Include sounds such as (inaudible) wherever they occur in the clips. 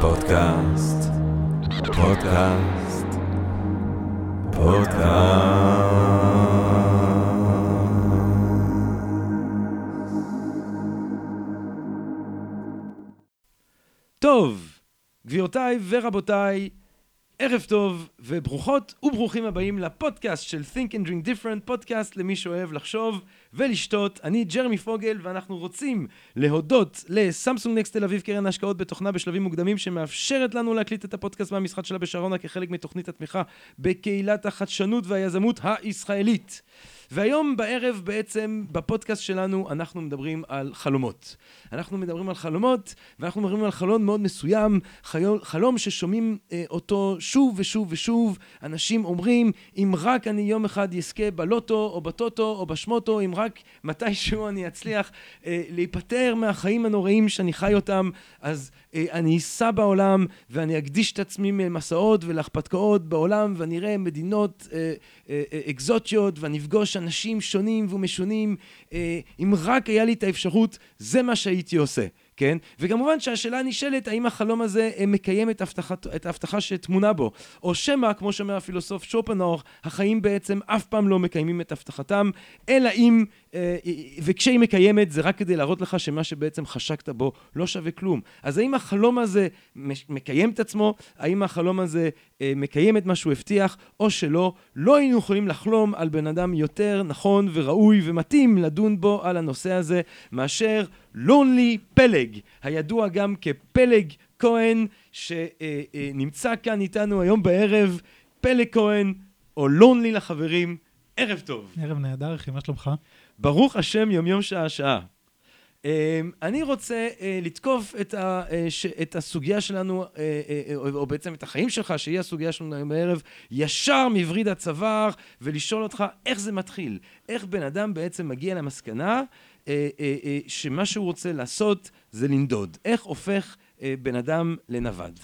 פודקאסט, פודקאסט, פודקאסט. טוב, גבירותיי ורבותיי, ערב טוב וברוכות וברוכים הבאים לפודקאסט של Think and Drink Different, פודקאסט למי שאוהב לחשוב ולשתות. אני ג'רמי פוגל ואנחנו רוצים להודות לסמסונג נקסט תל אביב, קרן ההשקעות בתוכנה בשלבים מוקדמים שמאפשרת לנו להקליט את הפודקאסט מהמשחק שלה בשרונה כחלק מתוכנית התמיכה בקהילת החדשנות והיזמות הישראלית. והיום בערב בעצם בפודקאסט שלנו אנחנו מדברים על חלומות. אנחנו מדברים על חלומות ואנחנו מדברים על חלום מאוד מסוים, חיול, חלום ששומעים אה, אותו שוב ושוב ושוב. אנשים אומרים, אם רק אני יום אחד אזכה בלוטו או בטוטו או בשמוטו, אם רק מתישהו אני אצליח אה, להיפטר מהחיים הנוראים שאני חי אותם, אז אני אסע בעולם ואני אקדיש את עצמי למסעות ולהרפתקאות בעולם ואני אראה מדינות אה, אה, אה, אקזוטיות ואני אפגוש אנשים שונים ומשונים. אה, אם רק היה לי את האפשרות, זה מה שהייתי עושה. כן? וכמובן שהשאלה נשאלת, האם החלום הזה אה, מקיים את, הבטחת, את ההבטחה שטמונה בו? או שמא, כמו שאומר הפילוסוף שופנאור, החיים בעצם אף פעם לא מקיימים את הבטחתם, אלא אם, אה, וכשהיא מקיימת, זה רק כדי להראות לך שמה שבעצם חשקת בו לא שווה כלום. אז האם החלום הזה מקיים את עצמו? האם החלום הזה אה, מקיים את מה שהוא הבטיח, או שלא? לא היינו יכולים לחלום על בן אדם יותר נכון וראוי ומתאים לדון בו על הנושא הזה, מאשר לונלי פלג, הידוע גם כפלג כהן, שנמצא כאן איתנו היום בערב. פלג כהן, או לונלי לחברים, ערב טוב. ערב נהדר, אחי, מה שלומך? ברוך השם, יומיום שעה-שעה. אני רוצה לתקוף את, ה, את הסוגיה שלנו, או בעצם את החיים שלך, שהיא הסוגיה שלנו היום בערב, ישר מווריד הצוואר, ולשאול אותך איך זה מתחיל. איך בן אדם בעצם מגיע למסקנה אה, אה, אה, שמה שהוא רוצה לעשות זה לנדוד. איך הופך בן אדם לנווד?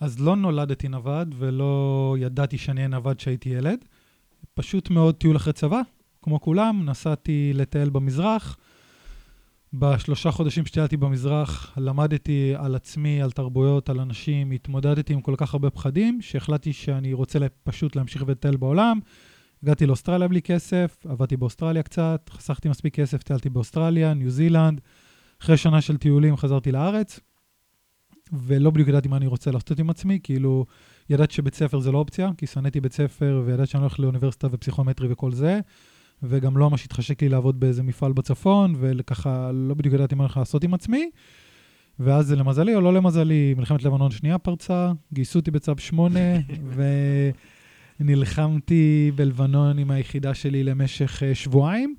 אז לא נולדתי נווד ולא ידעתי שאני אהיה נווד כשהייתי ילד. פשוט מאוד טיול אחרי צבא, כמו כולם, נסעתי לטייל במזרח. בשלושה חודשים שטיילתי במזרח למדתי על עצמי, על תרבויות, על אנשים, התמודדתי עם כל כך הרבה פחדים, שהחלטתי שאני רוצה פשוט להמשיך ולטייל בעולם. הגעתי לאוסטרליה בלי כסף, עבדתי באוסטרליה קצת, חסכתי מספיק כסף, טיילתי באוסטרליה, ניו זילנד. אחרי שנה של טיולים חזרתי לארץ, ולא בדיוק ידעתי מה אני רוצה לעשות עם עצמי, כאילו, ידעתי שבית ספר זה לא אופציה, כי שנאתי בית ספר וידעתי שאני הולך לאוניברסיטה ופסיכומטרי וכל זה, וגם לא ממש התחשק לי לעבוד באיזה מפעל בצפון, וככה לא בדיוק ידעתי מה הולך לעשות עם עצמי. ואז למזלי או לא למזלי, מלחמת לבנון שנייה פרצה, גייסו אותי בצו 8, ו... נלחמתי בלבנון עם היחידה שלי למשך uh, שבועיים,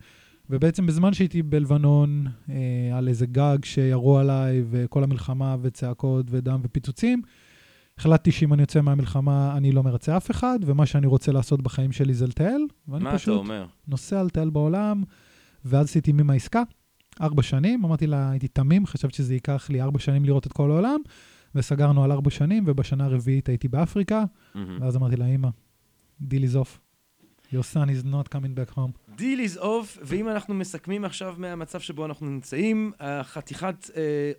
ובעצם בזמן שהייתי בלבנון, uh, על איזה גג שירו עליי, וכל המלחמה וצעקות ודם ופיצוצים, החלטתי שאם אני יוצא מהמלחמה, אני לא מרצה אף אחד, ומה שאני רוצה לעשות בחיים שלי זה לטייל. מה אתה אומר? נוסע לטייל בעולם, ואז עשיתי מימה עסקה, ארבע שנים, אמרתי לה, הייתי תמים, חשבתי שזה ייקח לי ארבע שנים לראות את כל העולם, וסגרנו על ארבע שנים, ובשנה הרביעית הייתי באפריקה, mm-hmm. ואז אמרתי לה, אמא, deal is off. Your son is not coming back home. Deal is off, ואם אנחנו מסכמים עכשיו מהמצב שבו אנחנו נמצאים, חתיכת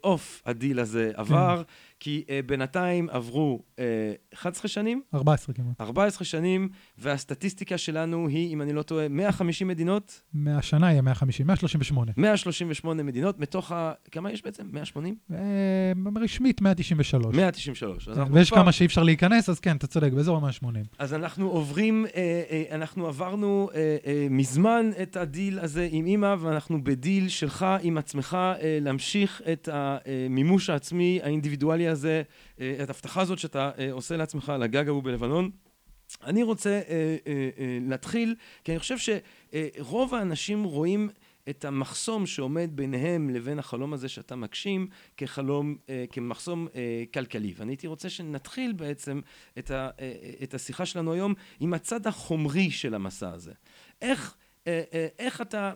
off uh, הדיל הזה עבר, כן. כי uh, בינתיים עברו uh, אה, 11 שנים? 14 כמעט. 14 שנים, והסטטיסטיקה שלנו היא, אם אני לא טועה, 150 מדינות? מהשנה יהיה 150, 138. 138 מדינות, מתוך ה... כמה יש בעצם? 180? רשמית 193. 193. כן, ויש כבר... כמה שאי אפשר להיכנס, אז כן, אתה צודק, באזור ה-180. אז אנחנו עוברים, אנחנו עברנו מזמן. מזמן את הדיל הזה עם אימא, ואנחנו בדיל שלך עם עצמך אה, להמשיך את המימוש העצמי האינדיבידואלי הזה, אה, את ההבטחה הזאת שאתה אה, עושה לעצמך על הגג ההוא בלבנון. אני רוצה אה, להתחיל, כי אני חושב שרוב האנשים רואים את המחסום שעומד ביניהם לבין החלום הזה שאתה מגשים כחלום, כמחסום כלכלי. ואני הייתי רוצה שנתחיל בעצם את, ה, את השיחה שלנו היום עם הצד החומרי של המסע הזה. איך איך אתה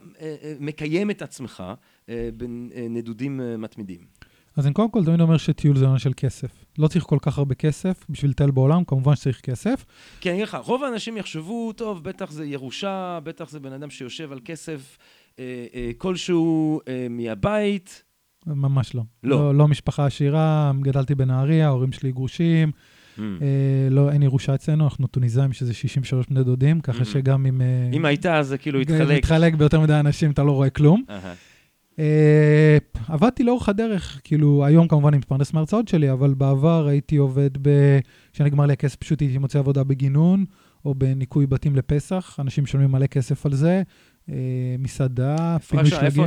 מקיים את עצמך בנדודים מתמידים? אז אני קודם כל תמיד אומר שטיול זה עניין של כסף. לא צריך כל כך הרבה כסף בשביל לטייל בעולם, כמובן שצריך כסף. כי אני אגיד לך, רוב האנשים יחשבו, טוב, בטח זה ירושה, בטח זה בן אדם שיושב על כסף כלשהו מהבית. ממש לא. לא. לא, לא משפחה עשירה, גדלתי בנהריה, ההורים שלי גרושים, Mm. אה, לא, אין ירושה אצלנו, אנחנו טוניסאים, שזה 63 בני דודים, ככה Mhm. שגם אם... אה, אם הייתה, אז זה כאילו התחלק. מתחלק ביותר מדי אנשים, אתה לא רואה כלום. אהה. אה, עבדתי לאורך הדרך, כאילו, היום כמובן אני מתפרנס מההרצאות שלי, אבל בעבר הייתי עובד ב... כשנגמר לי הכסף, פשוט הייתי מוצא עבודה בגינון, או בניקוי בתים לפסח, אנשים משלמים מלא כסף על זה, מסעדה, פינוי שלגים.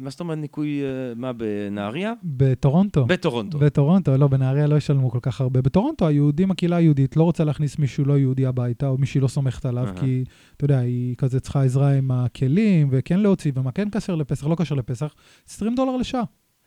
מה זאת אומרת ניקוי, אה, מה, בנהריה? בטורונטו. בטורונטו. בטורונטו, לא, בנהריה לא ישלמו כל כך הרבה. בטורונטו, היהודים, הקהילה היהודית, לא רוצה להכניס מישהו לא יהודי הביתה, או מישהי לא סומכת עליו. כי, אתה יודע, היא כזה צריכה עזרה עם הכלים, וכן להוציא, ומה כן כשר לפסח, לא כשר לפסח, 20 דולר לשעה.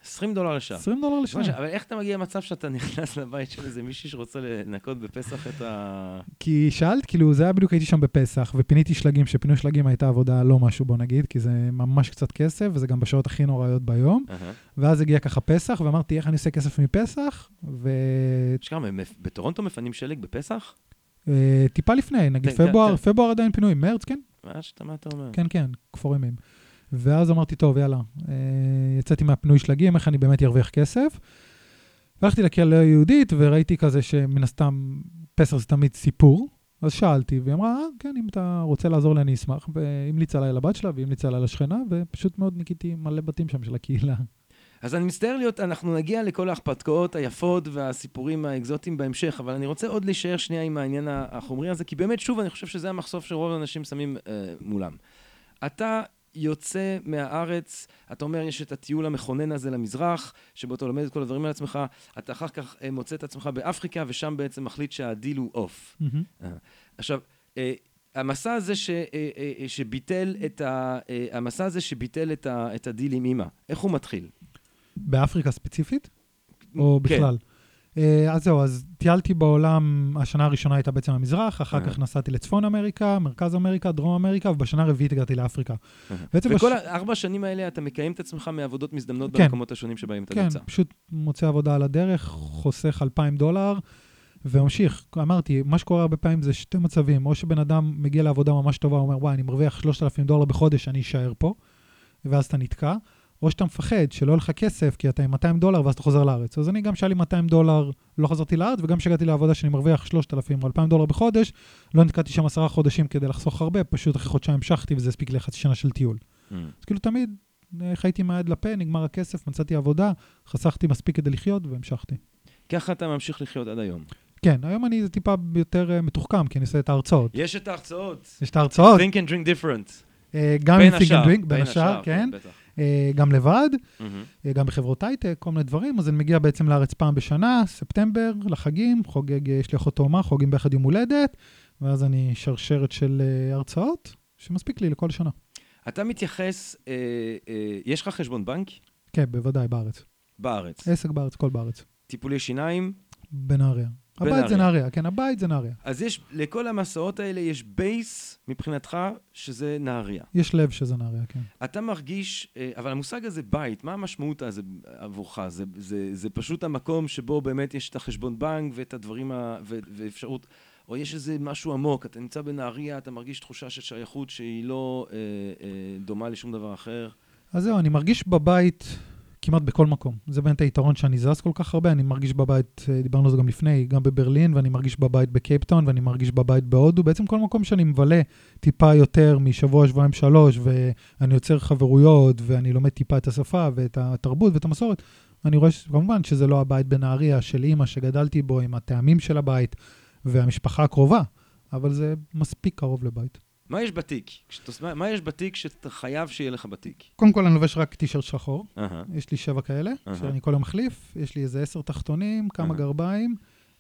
20 דולר לשעה. 20 דולר לשעה. אבל איך אתה מגיע למצב שאתה (laughs) נכנס לבית של איזה מישהי שרוצה לנקות בפסח את ה... כי שאלת, כאילו, זה היה בדיוק, הייתי שם בפסח, ופיניתי שלגים, שפינוי שלגים הייתה עבודה לא משהו, בוא נגיד, כי זה ממש קצת כסף, וזה גם בשעות הכי נוראיות ביום. אהה. ואז הגיע ככה פסח, ואמרתי, איך אני עושה כסף מפסח? הם מפ- בטורונטו מפנים שלג בפסח? וטיפה לפני, נגיד כן, כן, פברואר, כן. פברואר עדיין פינוי, מרץ, כן? מה אתה אומר? כן, כן, כפור ימים. ואז אמרתי, טוב, יאללה, אה, יצאתי מהפינוי שלגים, איך אני באמת ארוויח כסף. והלכתי לקהילה היהודית, וראיתי כזה שמן הסתם, פסח זה תמיד סיפור. אז שאלתי, והיא אמרה, אה, כן, אם אתה רוצה לעזור לי, אני אשמח. והמליצה עליי לבת שלה, והמליצה עליי לשכנה, ופשוט מאוד ניקיתי מלא בתים שם של הקהילה. אז אני מצטער להיות, אנחנו נגיע לכל ההרפתקאות היפות והסיפורים האקזוטיים בהמשך, אבל אני רוצה עוד להישאר שנייה עם העניין החומרי הזה, כי באמת, שוב, אני חושב שזה המחשוף שרוב האנשים שמים אה, מולם. אתה יוצא מהארץ, אתה אומר, יש את הטיול המכונן הזה למזרח, שבו אתה לומד את כל הדברים על עצמך, אתה אחר כך אה, מוצא את עצמך באפריקה, ושם בעצם מחליט שהדיל הוא off. עכשיו, אה, המסע הזה ש, אה, אה, אה, שביטל את ה... אה, המסע הזה שביטל את, ה, את הדיל עם אימא, איך הוא מתחיל? באפריקה ספציפית? או כן. בכלל? אה, אז זהו, אז טיילתי בעולם, השנה הראשונה הייתה בעצם המזרח, אחר אהה. כך נסעתי לצפון אמריקה, מרכז אמריקה, דרום אמריקה, ובשנה הרביעית הגעתי לאפריקה. בעצם וכל בש- הארבע שנים האלה אתה מקיים את עצמך מעבודות מזדמנות כן. במקומות השונים שבהם אתה כן, נמצא. פשוט מוצא עבודה על הדרך, חוסך 2,000 דולר, וממשיך. אמרתי, מה שקורה הרבה פעמים זה שתי מצבים, או שבן אדם מגיע לעבודה ממש טובה, אומר, וואי, אני מרוויח 3,000 דולר בחודש, אני אשאר פה, ואז אתה נתקע, או שאתה מפחד שלא יהיה לך כסף, כי אתה עם 200 דולר, ואז אתה חוזר לארץ. אז אני גם שהיה לי 200 דולר, לא חזרתי לארץ, וגם כשהגעתי לעבודה שאני מרוויח 3,000 או 2,000 דולר בחודש, לא נתקעתי שם עשרה חודשים כדי לחסוך הרבה, פשוט אחרי חודשיים המשכתי, וזה הספיק לי חצי שנה של טיול. Mm. אז כאילו תמיד אה, חייתי מהיד לפה, נגמר הכסף, מצאתי עבודה, חסכתי מספיק כדי לחיות והמשכתי. ככה אתה ממשיך לחיות עד היום. כן, היום אני זה טיפה יותר אה, מתוחכם, כי אני עושה את ההרצאות. יש את ההרצאות. יש את ההרצאות, Think and drink different. אה, גם בין עם Think השאר. and Drink, בין בין השאר, כן, בטח. אה, גם לבד. אה, גם בחברות הייטק, כל מיני דברים, אז אני מגיע בעצם לארץ פעם בשנה, ספטמבר, לחגים, חוגג, אה, יש לי אחות תאומה, חוגגים ביחד יום הולדת, ואז אני שרשרת של הרצאות, שמספיק לי לכל שנה. אתה מתייחס, אה, אה, יש לך חשבון בנק? כן, בוודאי, בארץ. בארץ. עסק בארץ, כל בארץ. טיפולי שיניים? בנהריה. הבית זה. נהריה, כן, הבית זה נהריה. אז יש, לכל המסעות האלה יש בייס מבחינתך, שזה נהריה. יש לב שזה נהריה, כן. אתה מרגיש, אה, אבל המושג הזה בית, מה המשמעות הזה עבורך? זה, זה, זה פשוט המקום שבו באמת יש את החשבון בנק ואת הדברים, ה, ו, ואפשרות, או יש איזה משהו עמוק, אתה נמצא בנהריה, אתה מרגיש תחושה של שייכות שהיא לא אה, אה, דומה לשום דבר אחר. אז זהו, אני מרגיש בבית כמעט בכל מקום. זה באמת היתרון שאני זז כל כך הרבה, אני מרגיש בבית, אה, דיברנו על זה גם לפני, גם בברלין, ואני מרגיש בבית בקייפטאון, ואני מרגיש בבית בהודו. בעצם כל מקום שאני מבלה טיפה יותר משבוע, שבועיים, שלוש, ואני יוצר חברויות, ואני לומד טיפה את השפה, ואת התרבות ואת המסורת, אני רואה כמובן שזה לא הבית בנהריה של אימא שגדלתי בו, עם הטעמים של הבית, והמשפחה הקרובה, אבל זה מספיק קרוב לבית. מה יש בתיק? כשאתה, מה, יש בתיק שאתה חייב שיהיה לך בתיק? קודם כל, אני לובש רק טישרט שחור. אהה. יש לי שבע כאלה, אהה. שאני כל יום מחליף. יש לי איזה עשר תחתונים, כמה אהה. גרביים,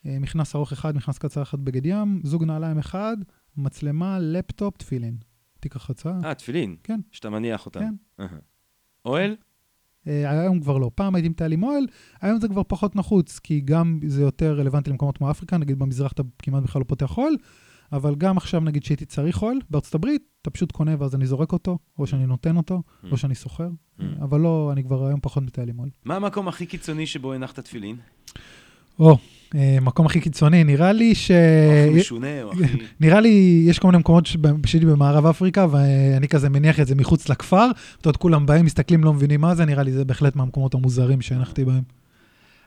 אה, מכנס ארוך אחד, מכנס קצר אחד בגד ים, זוג נעליים אחד, מצלמה, לפטופ, תפילין. תיק החצה. אה, תפילין. כן. שאתה מניח אותם. כן. אהה. אוהל? אה, היום כבר לא. פעם הייתי מטייל עם אוהל, היום זה כבר פחות נחוץ, כי גם זה יותר רלוונטי למקומות כמו אפריקה, נגיד במזרח אתה כמעט בכלל לא פותח אוהל, אבל גם עכשיו נגיד שהייתי צריך אוהל, בארצות הברית, אתה פשוט קונה ואז אני זורק אותו, או שאני נותן אותו, Mm. או שאני סוחר, Mm. אבל לא, אני כבר היום פחות מטייל עם אוהל. מה המקום הכי קיצוני שבו הנחת תפילין? או, אה, מקום הכי קיצוני, נראה לי ש... הכי משונה, או (laughs) הכי... נראה לי, יש כל מיני מקומות שהייתי במערב אפריקה, ואני כזה מניח את זה מחוץ לכפר. את יודעת, כולם באים, מסתכלים, לא מבינים מה זה, נראה לי זה בהחלט מהמקומות המוזרים שהנחתי בהם.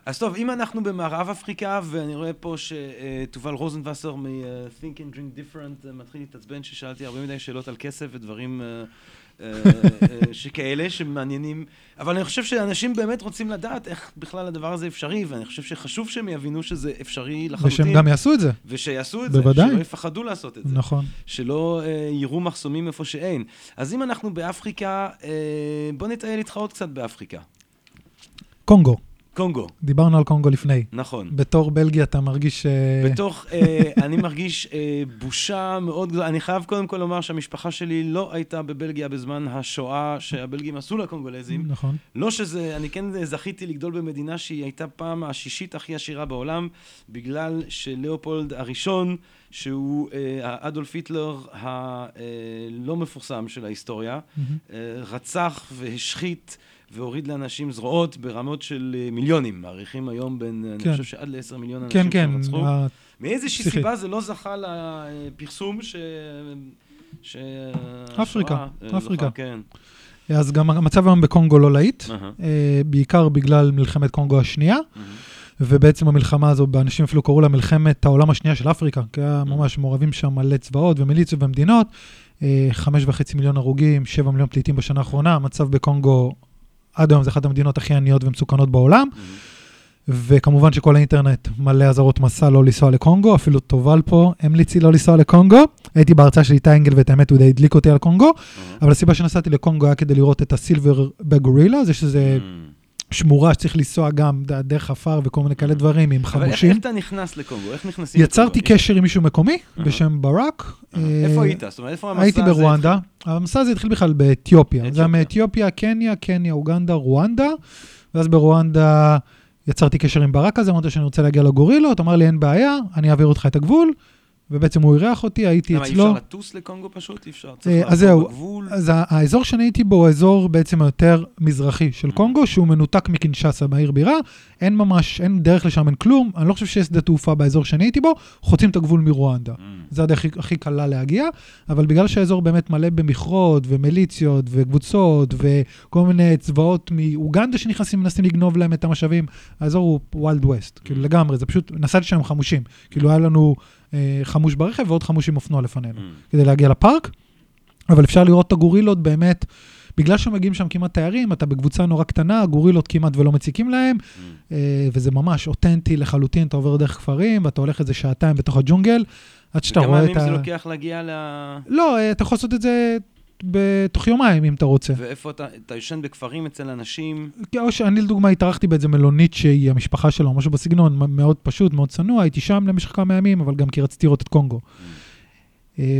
אז טוב, אם אנחנו במערב אפריקה, ואני רואה פה שתובל רוזנבסר מ-Think and Drink Different אה, מתחיל להתעצבן ששאלתי הרבה מדי שאלות על כסף ודברים אה, אה, שכאלה שמעניינים, אבל אני חושב שאנשים באמת רוצים לדעת איך בכלל הדבר הזה אפשרי, ואני חושב שחשוב שהם יבינו שזה אפשרי לחלוטין. ושהם גם יעשו את זה. ושיעשו את זה, בוודאי. שלא יפחדו לעשות את זה. נכון. שלא אה, יראו מחסומים איפה שאין. אז אם אנחנו באפריקה, אה, בוא נטייל איתך עוד קצת באפריקה. קונגו, קונגו, דיברנו על קונגו לפני. נכון. בתור בלגיה אתה מרגיש... אה, בתוך, אה, (laughs) אני מרגיש אה, בושה מאוד גדולה. אני חייב קודם כל לומר שהמשפחה שלי לא הייתה בבלגיה בזמן השואה שהבלגים עשו לקונגולזים. נכון. לא שזה, אני כן זכיתי לגדול במדינה שהיא הייתה פעם השישית הכי עשירה בעולם, בגלל שלאופולד הראשון, שהוא אה, האדולף היטלר הלא מפורסם של ההיסטוריה, מהמם. אה, רצח והשחית והוריד לאנשים זרועות ברמות של אה, מיליונים. מעריכים היום בין, אני כן. חושב שעד לעשר מיליון אנשים כן, כן, שרצחו. ה- מאיזושהי פסיכי. סיבה זה לא זכה לפרסום ש... ש... אפריקה, השואה, אה, אפריקה. זוכה, כן. אז גם המצב היום בקונגו לא להיט, אה, בעיקר בגלל מלחמת קונגו השנייה, אהה. ובעצם המלחמה הזו, אנשים אפילו קראו לה מלחמת העולם השנייה של אפריקה, כי היה ממש מעורבים שם מלא צבאות ומיליציות ומדינות, חמש וחצי מיליון הרוגים, שבע מיליון פליטים בשנה האחרונה, המצב בקונגו עד היום זה אחת המדינות הכי עניות ומסוכנות בעולם, וכמובן שכל האינטרנט מלא אזהרות מסע לא לנסוע לקונגו, אפילו תובל פה המליץ לי לא לנסוע לקונגו. הייתי בהרצאה של איתי אנגל, ואת האמת הוא די הדליק אותי על קונגו. אבל הסיבה שנסעתי לקונגו היה כדי לראות את הסילבר בגורילה, זה שזה Mm. שמורה שצריך לנסוע גם דרך עפר וכל מיני כאלה דברים עם אבל איך- חמושים. איך אתה נכנס לקונגו? איך נכנסים יצרתי לקונגו? קשר עם מישהו מקומי אהה. בשם ברק. אהה. אה, איפה היית? זאת אומרת, איפה המסע הייתי הזה ברואנדה. התחיל? המסע הזה התחיל בכלל באתיופיה. זה היה אתיופיה. מאתיופיה, קניה, קניה, אוגנדה, רואנדה. ואז ברואנדה יצרתי קשר עם ברק הזה, אמרתי שאני רוצה להגיע לגורילות, אמר לי אין בעיה, אני אעביר אותך את הגבול. ובעצם הוא אירח אותי, הייתי למה, אי אצלו. אפשר לטוס לקונגו פשוט? אי אפשר? צריך אה, אז זהו, בגבול? אז האזור שאני הייתי בו הוא האזור בעצם היותר מזרחי של קונגו, שהוא מנותק מקינשאסה, העיר בירה. אין ממש, אין דרך לשם, אין כלום. אני לא חושב שיש שדה תעופה באזור שאני הייתי בו, חוצים את הגבול מרואנדה. Mm. זה הדרך הכי, הכי קלה להגיע, אבל בגלל שהאזור באמת מלא במכרות ומיליציות וקבוצות וכל מיני צבאות מאוגנדה שנכנסים ומנסים לגנוב להם את המשאבים, האזור הוא Wild West, כאילו לגמרי, זה פשוט, נסעתי שם חמושים. כאילו היה לנו אה, חמוש ברכב ועוד חמוש עם אופנוע לפנינו. Mm. כדי להגיע לפארק, אבל אפשר לראות את הגורילות באמת, בגלל שמגיעים שם כמעט תיירים, אתה בקבוצה נורא קטנה, הגורילות כמעט ולא מציקים להם, Mm. אה, וזה ממש אותנטי לחלוטין, אתה עובר דרך כפרים, ואתה הולך איזה שעתיים בתוך הג'ונגל, עד שאתה רואה ימים את ה... זה לוקח להגיע ל... לא, אה, אתה יכול לעשות את זה בתוך יומיים, אם אתה רוצה. ואיפה אתה, אתה ישן בכפרים אצל אנשים? או שאני לדוגמה התארחתי באיזה מלונית שהיא המשפחה שלו, משהו בסגנון, מאוד פשוט, מאוד צנוע, הייתי שם למשך כמה ימים, אבל גם כי רציתי לראות את קונגו. אה,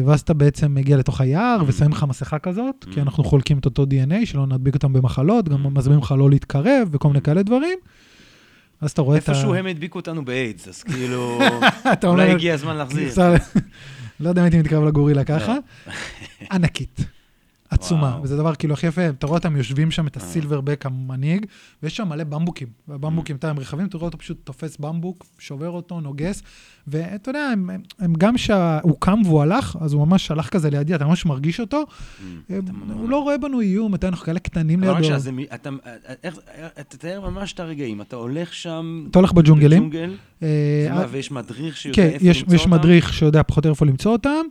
ואז אתה בעצם מגיע לתוך היער Mm. ושמים לך מסכה כזאת, כי Mm. אנחנו חולקים את אותו DNA, שלא נדביק אותם במחלות, גם Mm. מזמינים לך לא להתקרב וכל מיני כאלה דברים. אז אתה רואה את ה... איפשהו הם הדביקו אותנו באיידס, אז כאילו, (laughs) אולי הגיע הזמן להחזיר. (laughs) לא יודע אם הייתי מתקרב לגורילה ככה. ענקית. עצומה, וואו. וזה דבר כאילו הכי יפה, אתה רואה אותם יושבים שם את אה. הסילברבק המנהיג, ויש שם מלא במבוקים, והבמבוקים, אתה יודע, הם רחבים, אתה רואה אותו פשוט תופס במבוק, שובר אותו, נוגס, ואתה יודע, הם, הם, הם גם שהוא קם והוא הלך, אז הוא ממש הלך כזה לידי, אתה ממש מרגיש אותו, Mm. הם- ממש- הוא לא רואה בנו איום, אתה יודע, אנחנו כאלה קטנים לידו. אתה, תתאר ממש את הרגעים, אתה הולך שם... אתה הולך בג'ונגלים, בג'ונגל, אה, אה, ויש מדריך שיודע כן, איפה יש, למצוא יש אותם? מדריך שיודע פחות או איפה למצוא אותם,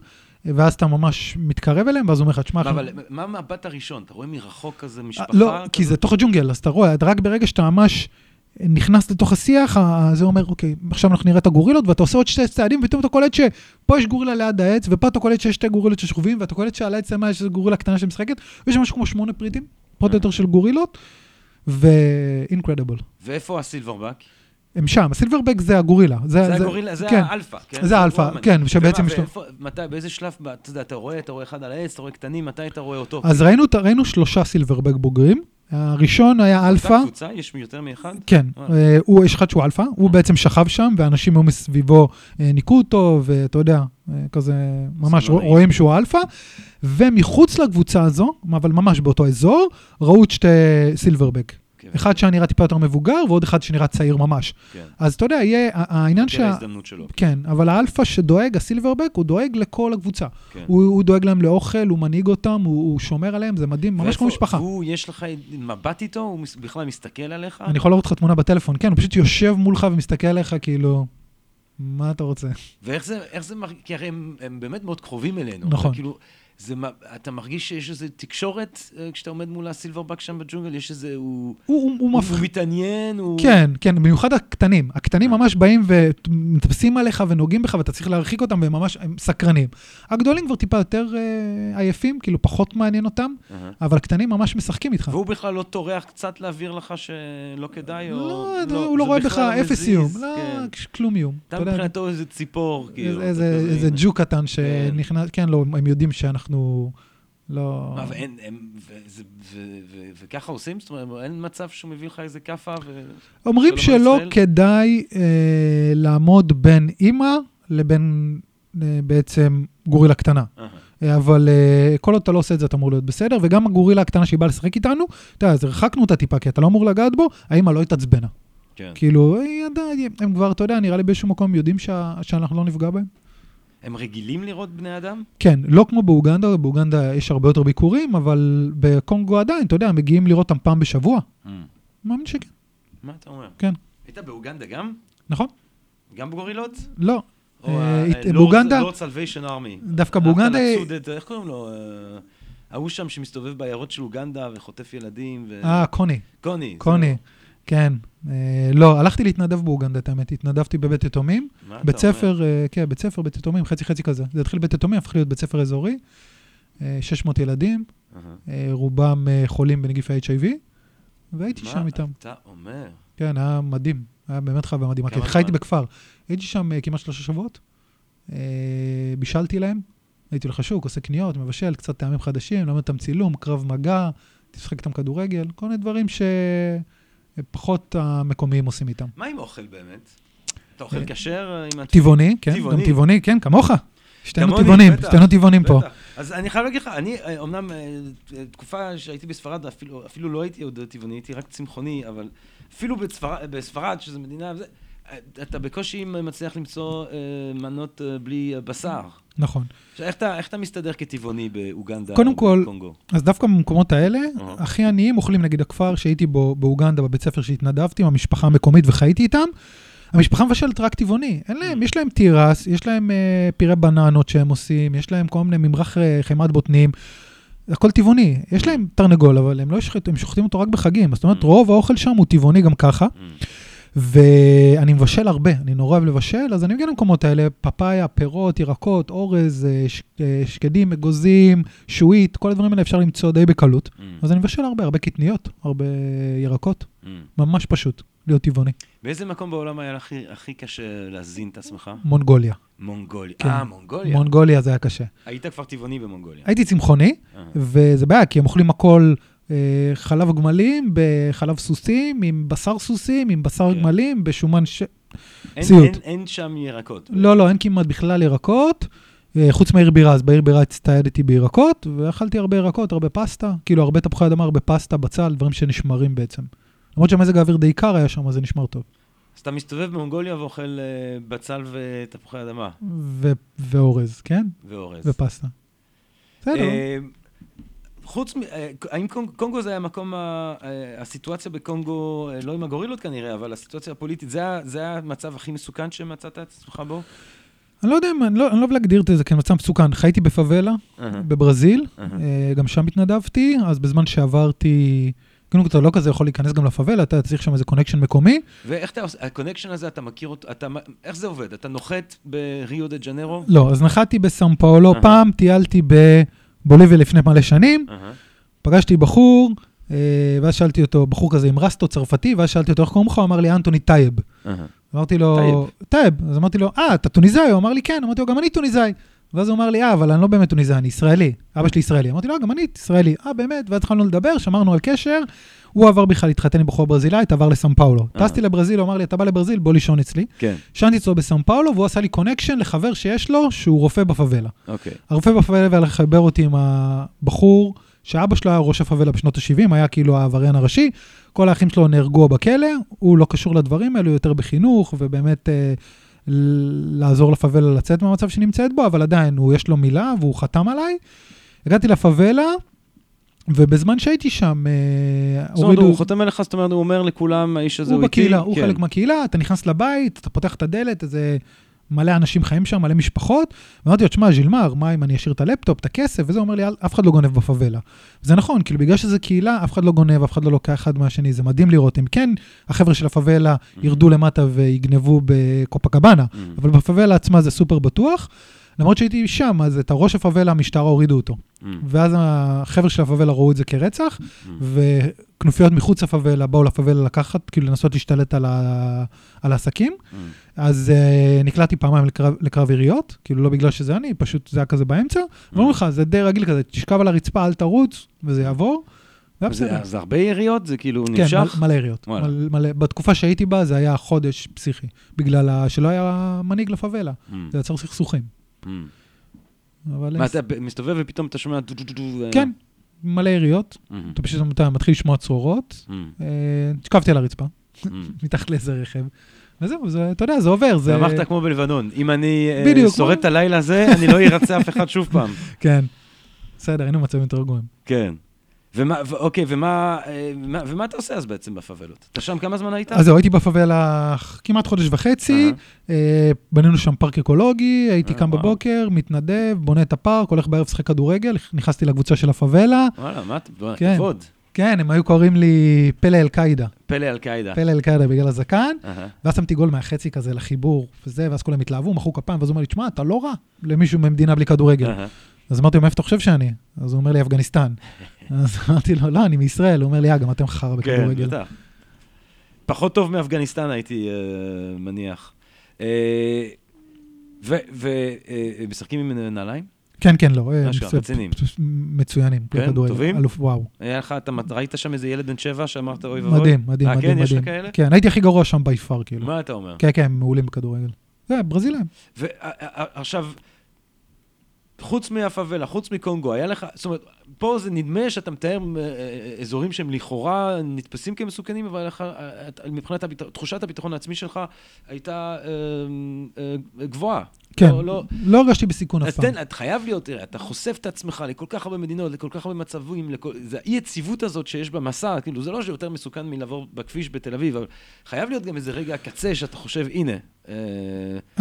ואז אתה ממש מתקרב אליהם, ואז הוא אומר לך, תשמע, אנחנו- אבל מה המבט הראשון? אתה רואה מרחוק כזה אה, משפחה? לא, כי? זה תוך הג'ונגל, אז אתה רואה, רק ברגע שאתה ממש נכנס לתוך השיח, זה אומר, אוקיי, עכשיו אנחנו נראה את הגורילות, ואתה עושה עוד שתי צעדים, ופתאום אתה קולט שפה יש גורילה ליד העץ, ופה אתה קולט שיש שתי גורילות ששכובים, ואתה קולט שעל העץ למעלה יש גורילה קטנה שמשחקת, ויש משהו כמו שמונה פריטים, פחות או יותר של גורילות, ו-incredible. ואיפה ה silverback? הם שם, ה silverback זה הגורילה. זה הגורילה, זה כן. האלפא, כן? זה האלפא. כן, שבעצם יש לו- מתי, באיזה שלב, אתה יודע, אתה רואה, אתה רואה אחד על העץ, אתה רואה קטנים, מתי אתה רואה אותו? אז ראינו, ראינו שלושה silverback בוגרים, הראשון היה אלפא, קבוצה יש יותר מאחד? כן, אה. אה, הוא, יש אחד שהוא אלפא, הוא בעצם שכב שם, ואנשים היו מסביבו, אה, ניקו אותו, ואתה יודע, אה, כזה, ממש. רואים שהוא אלפא. ומחוץ לקבוצה הזו, אבל ממש באותו אזור, ראו את שתי silverback. כן. אחד שנראה טיפה יותר מבוגר, ועוד אחד שנראה צעיר ממש. כן. אז אתה יודע, יהיה, העניין תראה שה... ההזדמנות שלו. כן, אבל האלפא שדואג, ה silverback, הוא דואג לכל הקבוצה. כן. הוא, הוא דואג להם לאוכל, הוא מנהיג אותם, הוא, הוא שומר עליהם, זה מדהים, ממש כמו משפחה. והוא, יש לך מבט איתו? הוא מס- בכלל מסתכל עליך? אני יכול להראות לך תמונה בטלפון, כן, הוא פשוט יושב מולך ומסתכל עליך כאילו, מה אתה רוצה? ואיך זה, זה מרגיש? כי הרי הם, הם באמת מאוד קרובים אלינו. נכון. כאילו, זה, אתה מרגיש שיש איזו תקשורת אה, כשאתה עומד מול הסילברבק שם בג'ונגל? יש איזה... הוא, הוא, הוא, הוא הוא. הוא מתעניין? הוא... כן, כן, במיוחד הקטנים. הקטנים. ממש באים ומטפסים עליך ונוגעים בך ואתה צריך להרחיק אותם והם ממש הם סקרנים. הגדולים כבר טיפה יותר אה, עייפים, כאילו פחות מעניין אותם. אבל הקטנים ממש משחקים איתך. והוא בכלל לא טורח קצת להעביר לך שלא כדאי? או... לא, לא, הוא לא זה רואה בך אפס איום. כן. לא, כלום איום. אתה מבחינתו איזה ציפור, כאילו. איזה-. ג'וק קטן שנכנס, כן, לא, הם יודעים שאנחנו לא... מה, ואין, הם, וזה- ו- ו- וככה עושים? זאת אומרת, אין מצב שהוא מביא לך איזה כאפה ו... אומרים שלא ישראל? כדאי אה, לעמוד בין אימא לבין אה, בעצם גורילה קטנה. אה, אבל אה, כל עוד אתה לא עושה את זה, אתה אמור להיות בסדר, וגם הגורילה הקטנה שהיא באה לשחק איתנו, אתה יודע, אז הרחקנו אותה טיפה, כי אתה לא אמור לגעת בו, האמא לא התעצבנה. כן. כאילו, הם כבר, אתה יודע, נראה לי באיזשהו מקום יודעים שה- שאנחנו לא נפגע בהם. הם רגילים לראות בני אדם? כן, לא כמו באוגנדה, באוגנדה יש הרבה יותר ביקורים, אבל בקונגו עדיין, אתה יודע, מגיעים לראות אותם פעם בשבוע. מאמין שכן, מה אתה אומר? כן. היית באוגנדה גם? נכון? גם בגורילות? לא. או אה, ה- הת- Lord- באוגנדה- Lord Salvation Army. דווקא באוגנדה- לצוד את- איך קוראים לו? אה, ההוא שם שמסתובב בעיירות של אוגנדה וחוטף ילדים. אה, קוני, קוני. קוני, לא- כן. אה, לא, הלכתי להתנדב באוגנדה, את האמת, התנדבתי בבית יתומים. מה אתה בית אומר? ספר, אה, כן, בית ספר, בית יתומים, חצי חצי כזה. זה התחיל בית יתומים, הפך להיות בית ספר אזורי. אה, 600 ילדים, אהה. אה, רובם אה, חולים בנגיף ה-HIV, והייתי שם איתם. מה אתה אומר? כן, היה מדהים, היה באמת חוויה מדהימה. חייתי? בכפר. הייתי שם כמעט שלושה שבועות, בישלתי להם, הייתי הולך לשוק, עושה קניות, מבשל, קצת טעמים חדשים, לומד אותם צילום, קרב מגע, תשחק איתם כדורגל, כל מיני דברים שפחות המקומיים עושים איתם. מה עם אוכל באמת? אתה אוכל אה, כשר? אה, טבעוני, כן. גם טבעוני, כן, כמוך. שתינו טבעונים, שתינו טבעונים פה. אז אני חייב להגיד לך, אני אה, אומנם אה, תקופה שהייתי בספרד, אפילו, לא הייתי עוד טבעוני, הייתי רק צמחוני, אבל אפילו בספרד, שזו מדינה, אה, אתה בקושי מצליח למצוא אה, מנות אה, בלי בשר. נכון. איך אתה, איך אתה מסתדר כטבעוני באוגנדה קודם כל, בקונגו? אז דווקא במקומות האלה, אהה. הכי עניים אוכלים נגיד הכפר שהייתי בו באוגנדה, בבית ספר שהתנדבתי עם המשפחה המקומית וחייתי איתם. המשפחה מבשלת רק טבעוני, אין להם, יש להם תירס, יש להם אה, פירה בננות שהם עושים, יש להם כל מיני ממרח אה, חמאת בוטנים, הכל טבעוני. יש להם תרנגול, אבל הם לא הם שוחטים אותו רק בחגים. זאת אומרת, Mm. רוב האוכל שם הוא טבעוני גם ככה, Mm. ואני מבשל הרבה, אני נורא אוהב לבשל, אז אני מגיע למקומות האלה, פפאיה, פירות, ירקות, אורז, אה, ש- אה, שקדים, אגוזים, שועית, כל הדברים האלה אפשר למצוא די בקלות. Mm. אז אני מבשל הרבה, הרבה קטניות, הרבה ירקות, Mm. ממש פשוט, להיות טבעוני. באיזה מקום בעולם היה הכי, הכי קשה להזין את עצמך? מונגוליה. מונגוליה. כן. אה, מונגוליה. מונגוליה זה היה קשה. היית כבר טבעוני במונגוליה. הייתי צמחוני, אה. וזה בעיה, כי הם אוכלים הכל חלב גמלים, בחלב סוסים, עם בשר סוסים, עם בשר כן. גמלים, בשומן ש... אין, סיוט. אין, אין שם ירקות. לא, לא, אין כמעט בכלל ירקות, אה, חוץ מהעיר בירה, אז בעיר בירה הצטיידתי בירקות, ואכלתי הרבה ירקות, הרבה פסטה, כאילו הרבה תפוחי אדמה, הרבה פסטה, בצל, דברים שנשמרים בעצם. למרות שהמזג האוויר די קר היה שם, אז זה נשמר טוב. אז אתה מסתובב במונגוליה ואוכל אה, בצל ותפוחי אדמה ו- ואורז, כן? ואורז. ופסטה. בסדר. חוץ מ... אה, האם קונג- קונגו זה המקום, ה- אה, הסיטואציה בקונגו, אה, לא עם הגורילות כנראה, אבל הסיטואציה הפוליטית, זה המצב הכי מסוכן שמצאת את עצמך בו? אני לא יודע אם, אני לא אני לא אוהב להגדיר את זה כמצב מסוכן. חייתי בפאבלה, אהה, בברזיל. אה, גם שם התנדבתי, אז בזמן שעברתי, כאילו אתה לא כזה יכול להיכנס גם לפאבלה, אתה צריך שם איזה connection מקומי. ואיך אתה עושה, ה connection הזה, אתה מכיר אותו, אתה, איך זה עובד? אתה נוחת בריו דה ג'נרו? לא, אז נחתתי בסאם פאולו, אהה. פעם טיילתי בבוליביה לפני מלא שנים, אהה, פגשתי בחור, אה, ואז שאלתי אותו, בחור כזה עם רסטו צרפתי, ואז שאלתי אותו, איך קוראים לך? הוא אמר לי, אנטוני טייב. אהה. אמרתי לו, טייב. אז אמרתי לו, אה, אתה טוניסאי? הוא אמר לי, כן. אמרתי לו, גם אני טוניסאי. ואז הוא אמר לי, אה, אבל אני לא באמת טוניסאי, אני ישראלי. אבא שלי ישראלי. אמרתי לו, "אה, גם אני ישראלי. אה, באמת? ואז התחלנו לדבר, שמרנו על קשר. הוא עבר בכלל להתחתן עם בחורה ברזילאית, עבר לסאם פאולו. אה. טסתי לברזיל, הוא אמר לי, אתה בא לברזיל, בוא לישון אצלי. כן, ישנתי אצלו בסאם פאולו, והוא עשה לי connection לחבר שיש לו, שהוא רופא בפאבלה. אוקיי. הרופא בפאבלה חיבר אותי עם הבחור שאבא שלו היה ראש הפאבלה בשנות ה-70, היה כאילו העבריין הראשי, כל האחים שלו נהרגו בכלא, הוא לא קשור לדברים האלו, יותר בחינוך, ובאמת אה, לעזור לפאבלה לצאת מהמצב שנמצאת בו, אבל עדיין, הוא יש לו מילה והוא חתם עליי. הגעתי לפאבלה, ובזמן שהייתי שם, אה, זאת אומרת, הוא חותם עליך, זאת אומרת, הוא אומר לכולם, האיש הזה הוא הוא איתי. בקהילה, הוא כן. חלק מהקהילה, אתה נכנס לבית, אתה פותח את הדלת, איזה מלא אנשים חיים שם, מלא משפחות, ואמרתי לו, תשמע, ז'ילמר, מה אם אני אשאיר את הלפטופ, את הכסף, וזה, אומר לי, "אל- אף אחד לא גונב בפאבלה. זה נכון, כאילו, בגלל שזה קהילה, אף אחד לא גונב, אף אחד לא לוקח אחד מהשני, זה מדהים לראות. אם כן, החבר'ה של הפאבלה ירדו למטה ויגנבו בקופקבאנה, Mm. אבל בפאבלה עצמה זה סופר בטוח. למרות שהייתי שם, אז את הראש הפאבלה, המשטרה הורידו אותו. Mm. ואז החבר'ה של הפאבלה ראו את זה כרצח, Mm. וכנופיות מחוץ לפאבלה באו לפאבלה לקחת, כאילו לנסות להשתלט על, ה... על העסקים. Mm. אז uh, נקלעתי פעמיים לקרב, לקרב יריות, כאילו לא בגלל שזה אני, פשוט זה היה כזה באמצע. ואומרים לך, זה די רגיל כזה, תשכב על הרצפה, אל תרוץ, וזה יעבור. זה- בסדר. אז הרבה יריות? זה כאילו כן, נמשך? מלא, מלא יריות. מלא, מלא. בתקופה שהייתי בה זה היה חודש פסיכי, בגלל ה... שלא היה מנהיג לפאבלה, Mm. זה יצר סכסוכים. אבל... מה, אתה מסתובב ופתאום אתה שומע דו דו דו דו? כן, מלא יריות. אתה פשוט מתחיל לשמוע צרורות. אה, שכבתי על הרצפה. (laughs) מתחת לאיזה רכב, וזהו, זה, אתה יודע, זה עובר, זה... ואמרת כמו בלבנון, אם אני אה, שורד את הלילה הזה, אני לא ארצה אף אחד שוב (laughs) פעם. כן. בסדר, היינו במצבים יותר גרועים. כן. ומה, ו- אוקיי, ומה, אה, מה- ומה אתה עושה אז בעצם בפאבלות? אתה שם כמה זמן היית? אז זהו, הייתי בפאבלה כמעט חודש וחצי. אה, בנינו שם פארק אקולוגי, הייתי אה, קם וואו. בבוקר, מתנדב, בונה את הפארק, הולך בערב לשחק כדורגל, נכנסתי לקבוצה של הפאבלה. וואלה, מה אתה, כן. כבוד. כן, הם היו קוראים לי פלא אל-קאעידה, פלא אל-קאעידה. פלא אל-קאעידה בגלל הזקן, אהה. ואז שמתי גול מהחצי כזה לחיבור, וזה, ואז כולם התלהבו, מחאו כפיים, ואז הוא אומר לי, תשמע, אתה לא רע למישהו ממדינה בלי כדורגל. אהה. אז אמרתי לו, מאיפה אתה חושב שאני? אז הוא אומר לי, אפגניסטן. אז אמרתי לו, לא, אני מישראל. הוא אומר לי, אה, גם אתם חרא כן, בכדורגל. בטח. פחות טוב מאפגניסטן הייתי אה, מניח. ומשחקים עם נעליים? כן, כן, לא. אה, אשכרה, רציניים. מצוינים. כן? טובים? אלוף, וואו. היה לך, אתה ראית שם איזה ילד בן שבע שאמרת אוי ואבוי? מדהים, מדהים, אה, מדהים. כן? יש לך. כאלה? כן, הייתי הכי גרוע שם בי פאר, כאילו. מה אתה אומר? כן, כן, מעולים בכדורגל. זה, ברזילאים. ועכשיו, חוץ מהפאבלה, חוץ מקונגו, היה לך, זאת אומרת, פה זה נדמה שאתה מתאר אה, אה, אזורים שהם לכאורה נתפסים כמסוכנים, אבל לך, אה, מבחינת הביט... תחושת הביטחון העצמי שלך הייתה אה, אה, גבוהה. כן, לא, לא, לא הרגשתי בסיכון אף אז פעם. תן, אתה חייב להיות, תראה, אתה חושף את עצמך לכל כך הרבה מדינות, לכל כך הרבה מצבים, לכל, זה האי-יציבות הזאת שיש במסע, כאילו, זה לא שיותר מסוכן מלעבור בכביש בתל אביב, אבל חייב להיות גם איזה רגע קצה שאתה חושב, הנה, אה,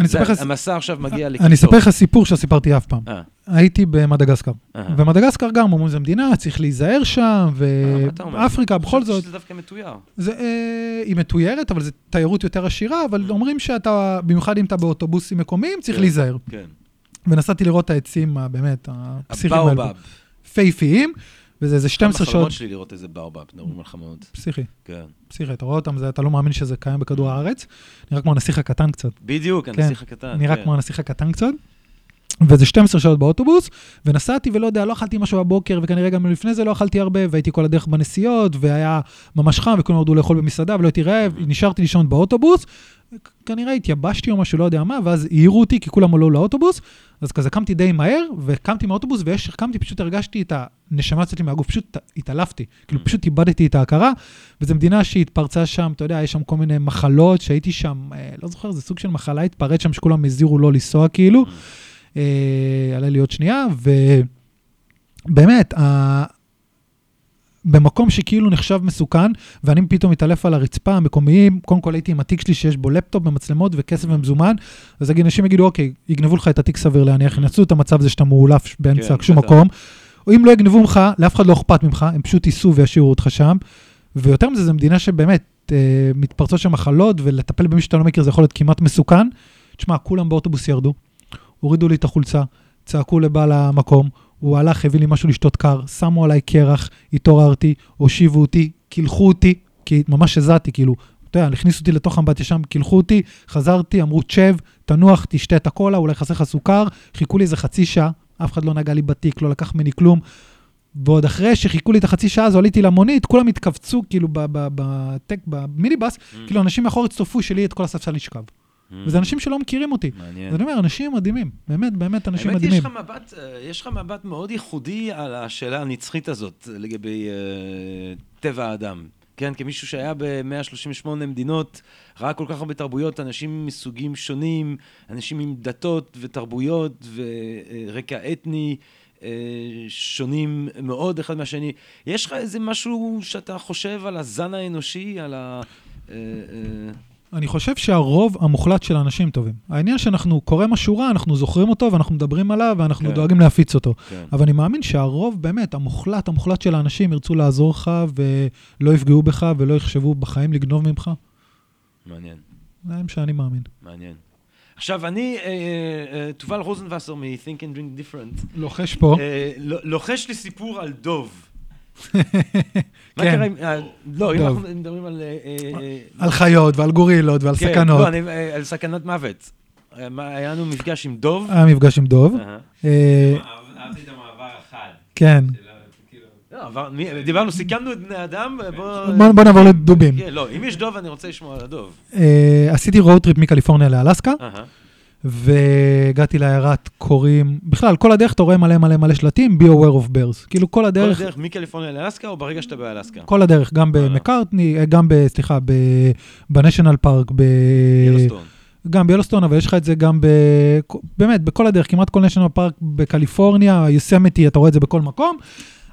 זה- המסע עכשיו מגיע לקיצו. אני אספר לך סיפור שסיפרתי אף פעם. אה, הייתי במדגסקר. ומדגסקר גם אומרים, זו מדינה, צריך להיזהר שם, אה? ואפריקה, בכל זאת, שזה דווקא מתויר. זה, אה, היא מתוירת, אבל זו תיירות יותר עשירה, אבל אומרים שאתה, במיוחד אם אתה באוטובוסים מקומיים, צריך כן. להיזהר. כן. ונסעתי לראות את העצים, ה- באמת, הפסיכיים האלו. פייפיים, וזה איזה 12 החלומות שעות. שלי לראות איזה באובב, מדברים על חלומות. פסיכי, כן. פסיכי, אתה רואה אותם, זה- אתה לא מאמין שזה קיים בכדור הארץ. נראה כמו הנסיך הקטן קצת. בדיוק, כן. הנסיך הקטן. נראה כן. כמו הנסיך הקטן קצת. וזה 12 שעות באוטובוס, ונסעתי ולא יודע, לא אכלתי משהו בבוקר, וכנראה גם לפני זה לא אכלתי הרבה, והייתי כל הדרך בנסיעות, והיה ממש חם, וכולם ירדו לאכול במסעדה, ולא הייתי רעב, נשארתי לישון באוטובוס, כנראה התייבשתי או משהו, לא יודע מה, ואז העירו אותי, כי כולם עלו לאוטובוס, אז כזה קמתי די מהר, וקמתי מהאוטובוס, ואיך שקמתי, פשוט הרגשתי את הנשמה יצאת לי מהגוף, פשוט התעלפתי, כאילו פשוט איבדתי את ההכרה, וזו מדינה שהתפרצה שם, אתה יודע, יש שם כל מיני מחלות, שהייתי שם, אה, לא זוכר, זה סוג של מחלה התפרץ שם, שכולם הזהירו לא לנסוע, כאילו. אה, עלה לי עוד שנייה, ובאמת. במקום שכאילו נחשב מסוכן, ואני פתאום מתעלף על הרצפה, המקומיים, קודם כל הייתי עם התיק שלי שיש בו לפטופ ומצלמות וכסף ומזומן, אז אנשים יגידו, אוקיי, יגנבו לך את התיק סביר להניח, ינצלו את המצב הזה שאתה מאולף באמצע כן, שום. מקום, או אם לא יגנבו ממך, לאף אחד לא אכפת ממך, הם פשוט ייסעו וישאירו אותך שם. ויותר מזה, זו מדינה שבאמת אה, מתפרצות שם מחלות, ולטפל במי שאתה לא מכיר זה יכול להיות כמעט מסוכן. תשמע, כולם באוטובוס ירדו, הורידו לי את החולצה, צעקו לבעל המקום, הוא הלך, הביא לי משהו לשתות קר, שמו עליי קרח, התעוררתי, הושיבו אותי, קילחו אותי, כי ממש הזעתי, כאילו, אתה יודע, הכניסו אותי לתוך אמבטיה שם, קילחו אותי, חזרתי, אמרו, תשב, תנוח, תשתה את הקולה, אולי חסר לך סוכר, חיכו לי איזה חצי שעה, אף אחד לא נגע לי בתיק, לא לקח ממני כלום. ועוד אחרי שחיכו לי את החצי שעה הזו, עליתי למונית, כולם התכווצו, כאילו, בטק, במיניבאס, כאילו, אנשים מאחור הצטרפו שלי את כל הספסל נשכב. וזה אנשים שלא מכירים אותי. מעניין. אז אני אומר, אנשים מדהימים, באמת, באמת אנשים האמת, יש מדהימים. מבט, אה, יש לך מבט מאוד ייחודי על השאלה הנצחית הזאת לגבי אה, טבע האדם. כן, כמישהו שהיה ב-138 מדינות, ראה כל כך הרבה תרבויות, אנשים מסוגים שונים, אנשים עם דתות ותרבויות ורקע אתני אה, שונים מאוד אחד מהשני. יש לך איזה משהו שאתה חושב על הזן האנושי, על ה... אה, אה, אני חושב שהרוב המוחלט של האנשים טובים. העניין שאנחנו, קורה משהו רע, אנחנו זוכרים אותו ואנחנו מדברים עליו ואנחנו כן. דואגים להפיץ אותו. כן. אבל אני מאמין שהרוב, באמת, המוחלט, המוחלט של האנשים ירצו לעזור לך ולא יפגעו בך ולא יחשבו בחיים לגנוב ממך. מעניין. זה מה שאני מאמין. מעניין. עכשיו, אני, אה, אה, תובל רוזנבסר מ-Think and Drink Different, לוחש פה. אה, לוחש לי סיפור על דוב. (laughs) מה כן. קרה עם... אה, לא, אם. אנחנו מדברים על... אה, אה, על חיות ועל גורילות ועל כן, סכנות. לא, אני- אה, על סכנת מוות. היה לנו מפגש עם דוב. היה מפגש עם דוב. אה, אהבתי את המעבר החד. כן. כאילו- לא, דיברנו, סיכמנו את בני אדם, בוא... בוא בוא נעבור לדובים. כן, לא, אם יש דוב, אני רוצה לשמוע על הדוב. עשיתי road trip מקליפורניה לאלסקה, אהה. והגעתי לעיירת קוראים, בכלל, כל הדרך אתה רואה מלא מלא מלא שלטים, be aware of bears. כאילו כל כל הדרך, הדרך מקליפורניה לאלסקה, או ברגע שאתה באלסקה? כל הדרך, גם. במקארטני, אה, גם ב... סליחה, ב national park, ב... ילוסטון. גם ביולוסטון, אבל יש לך את זה גם ב... באמת, בכל הדרך, כמעט כל national park בקליפורניה, יוסמיטי, אתה רואה את זה בכל מקום.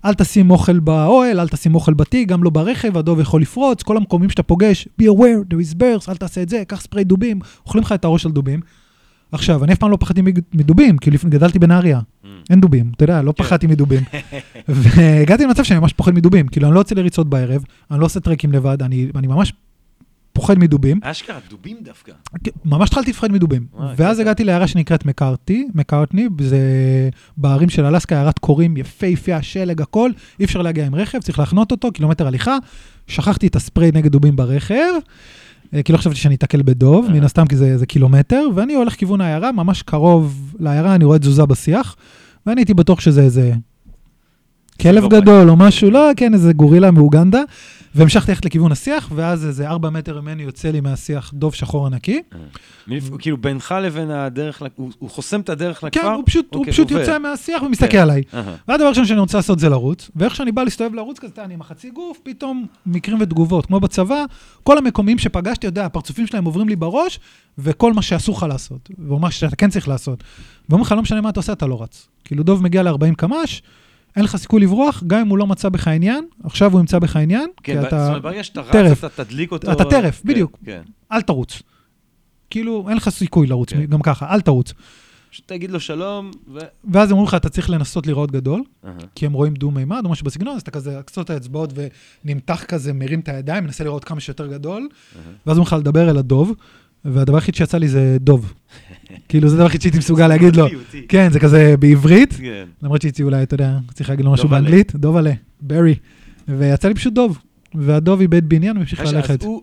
אל תשים אוכל באוהל, אל תשים אוכל בתיק, גם לא ברכב, הדוב יכול לפרוץ, כל המקומות שאתה פוגש, be aware, there is bears, אל תעשה את זה, קח ספרי דובים, אוכלים לך את הראש על דובים. עכשיו, אני אף פעם לא פחדתי מדובים, כי לפני- גדלתי בנהריה, Mm. אין דובים, אתה יודע, לא כן. פחדתי מדובים. (laughs) והגעתי למצב שאני ממש פוחד מדובים, כאילו, אני לא יוצא לריצות בערב, אני לא עושה טרקים לבד, אני אני ממש פוחד מדובים. אשכרה, דובים דווקא. כן, ממש התחלתי לפחד מדובים. וואי, ואז. הגעתי לעיירה שנקראת מקארטי, מקארטני, זה בערים של אלסקה, עיירת קורים, יפהפייה, שלג, הכל, אי אפשר להגיע עם רכב, צריך להחנות אותו, קילומטר הליכה. שכחתי את הספרי נגד דובים ברכב, כי לא חשבתי שאני אתקל בדוב, אה. מן הסתם כי זה, זה קילומטר, ואני הולך כיוון העיירה, ממש קרוב לעיירה, אני רואה תזוזה בשיח, ואני הייתי בטוח שזה איזה כלב לא גדול או משהו, לא, כן, איזה גורילה מאוגנדה, והמשכתי ללכת לכיוון השיח, ואז איזה ארבע מטר ממני יוצא לי מהשיח דוב שחור ענקי. מלפ- כאילו בינך לבין הדרך, הוא חוסם את הדרך לכפר? כן, הוא פשוט, הוא אוקיי, פשוט. יוצא מהשיח ומסתכל כן. עליי. והדבר הראשון שאני רוצה לעשות זה לרוץ, ואיך שאני בא להסתובב לרוץ כזה, אני עם החצי גוף, פתאום מקרים ותגובות, כמו בצבא, כל המקומיים שפגשתי, יודע, הפרצופים שלהם עוברים לי בראש, וכל מה שאסור לך לעשות, ומה שאתה כן צריך לעשות. ואומרים לך, לא משנה מה אתה עושה, אתה לא רץ. כאילו, דוב מגיע ל-40 קמ"ש, אין לך סיכוי לברוח, גם אם הוא לא מצא בך עניין, עכשיו הוא ימצא בך עניין, כן, כי ב- אתה... זאת אומרת, ברגע שאתה. רץ, אתה תדליק אותו. אתה טרף, כן, בדיוק. כן. אל תרוץ. כאילו, אין לך סיכוי לרוץ, כן. גם ככה, אל תרוץ. פשוט תגיד לו שלום, ו... ואז אומרים לך, אתה צריך לנסות לראות גדול, אהה. כי הם רואים דו-מימד או משהו בסגנון, אז אתה כזה, קצות את האצבעות ונמתח כזה, מרים את הידיים, מנסה לראות כמה שיותר גדול, ואז אומרים לך לדבר אל הדוב, והדבר היחיד שיצא לי זה דוב. כאילו, זה הדבר היחיד שהייתי מסוגל להגיד לו. כן, זה כזה בעברית, כן. למרות שהייתי אולי, אתה יודע, צריך להגיד לו משהו. באנגלית, דובלה, ברי. ויצא לי פשוט דוב, והדוב איבד בעניין והמשיך אז ללכת. הוא-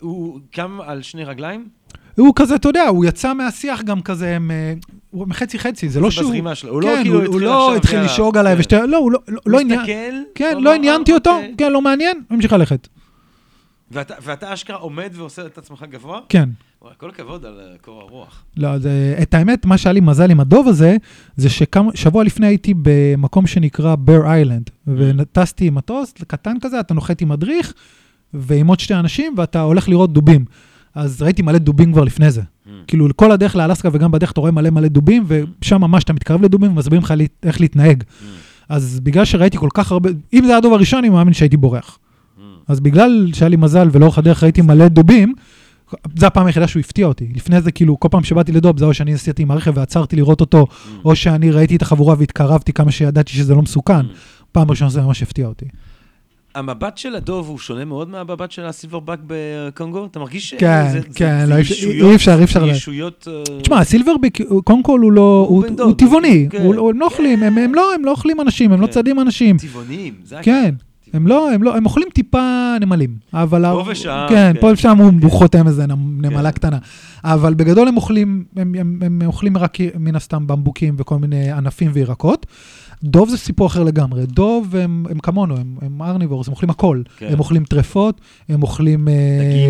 הוא קם על שני רגליים? הוא כזה, אתה יודע, הוא יצא מהשיח גם כזה, אה, הוא מחצי חצי, זה לא שהוא... בזרימה שלו. הוא לא כן, כאילו הוא- הוא התחיל לא עכשיו, התחיל יאללה. לשאוג עליי כן. ושתי... לא, הוא לא- לא- לא עניין... מסתכל, כן, הוא לא עניינתי "אה, אותו, אוקיי." כן, לא מעניין, הוא המשיך ללכת. ואתה אשכרה עומד ועושה את עצמך גבוה? כן. וואי, כל הכבוד על אה, קור הרוח. לא, זה, את האמת, מה שהיה לי מזל עם הדוב הזה, זה ששבוע לפני הייתי במקום שנקרא בר איילנד, וטסתי עם מטוס קטן כזה, אתה נוחת עם מדריך, ועם עוד שתי אנשים, ואתה הולך לראות דובים. אז ראיתי מלא דובים כבר לפני זה. כאילו, כל הדרך לאלסקה וגם בדרך אתה רואה מלא מלא דובים, ושם ממש אתה מתקרב לדובים ומסבירים לך איך להתנהג. אז בגלל שראיתי כל כך הרבה, אם זה היה הדוב הראשון, אני מאמין שהייתי בורח. אז בגלל שהיה לי מזל ולאורך הדרך ראיתי מלא דובים, זו הפעם היחידה שהוא הפתיע אותי. לפני זה, כאילו, כל פעם שבאתי לדוב, זה או שאני נסעתי עם הרכב ועצרתי לראות אותו, או שאני ראיתי את החבורה והתקרבתי כמה שידעתי שזה לא מסוכן. פעם ראשונה זה ממש הפתיע אותי. המבט של הדוב הוא שונה מאוד מהמבט של הסילברבק בקונגו? אתה מרגיש ש... כן, זה- זה- כן, זה לא, אי- ישויות- אי אפשר, אי אפשר ישויות... אה, תשמע, הסילברביק, הוא- קודם כל הוא לא, הוא טבעוני, כן. הוא, הוא, הם לא אוכלים, הם, הם, לא, הם לא אוכלים אנשים, הם לא כן. צדים אנשים. טבעוניים, זה כן, הם לא, הם לא, הם אוכלים טיפה נמלים, אבל... פה ושם, כן, כן. פה ושם הוא, הוא חותם איזה נמ- נמלה כן. קטנה. אבל בגדול הם אוכלים, הם, הם, הם אוכלים רק מן הסתם במבוקים וכל מיני ענפים וירקות. דוב זה סיפור אחר לגמרי. דוב הם, הם כמונו, הם, הם ארניבורס, הם אוכלים הכל. כן. הם אוכלים טרפות, הם אוכלים... אה,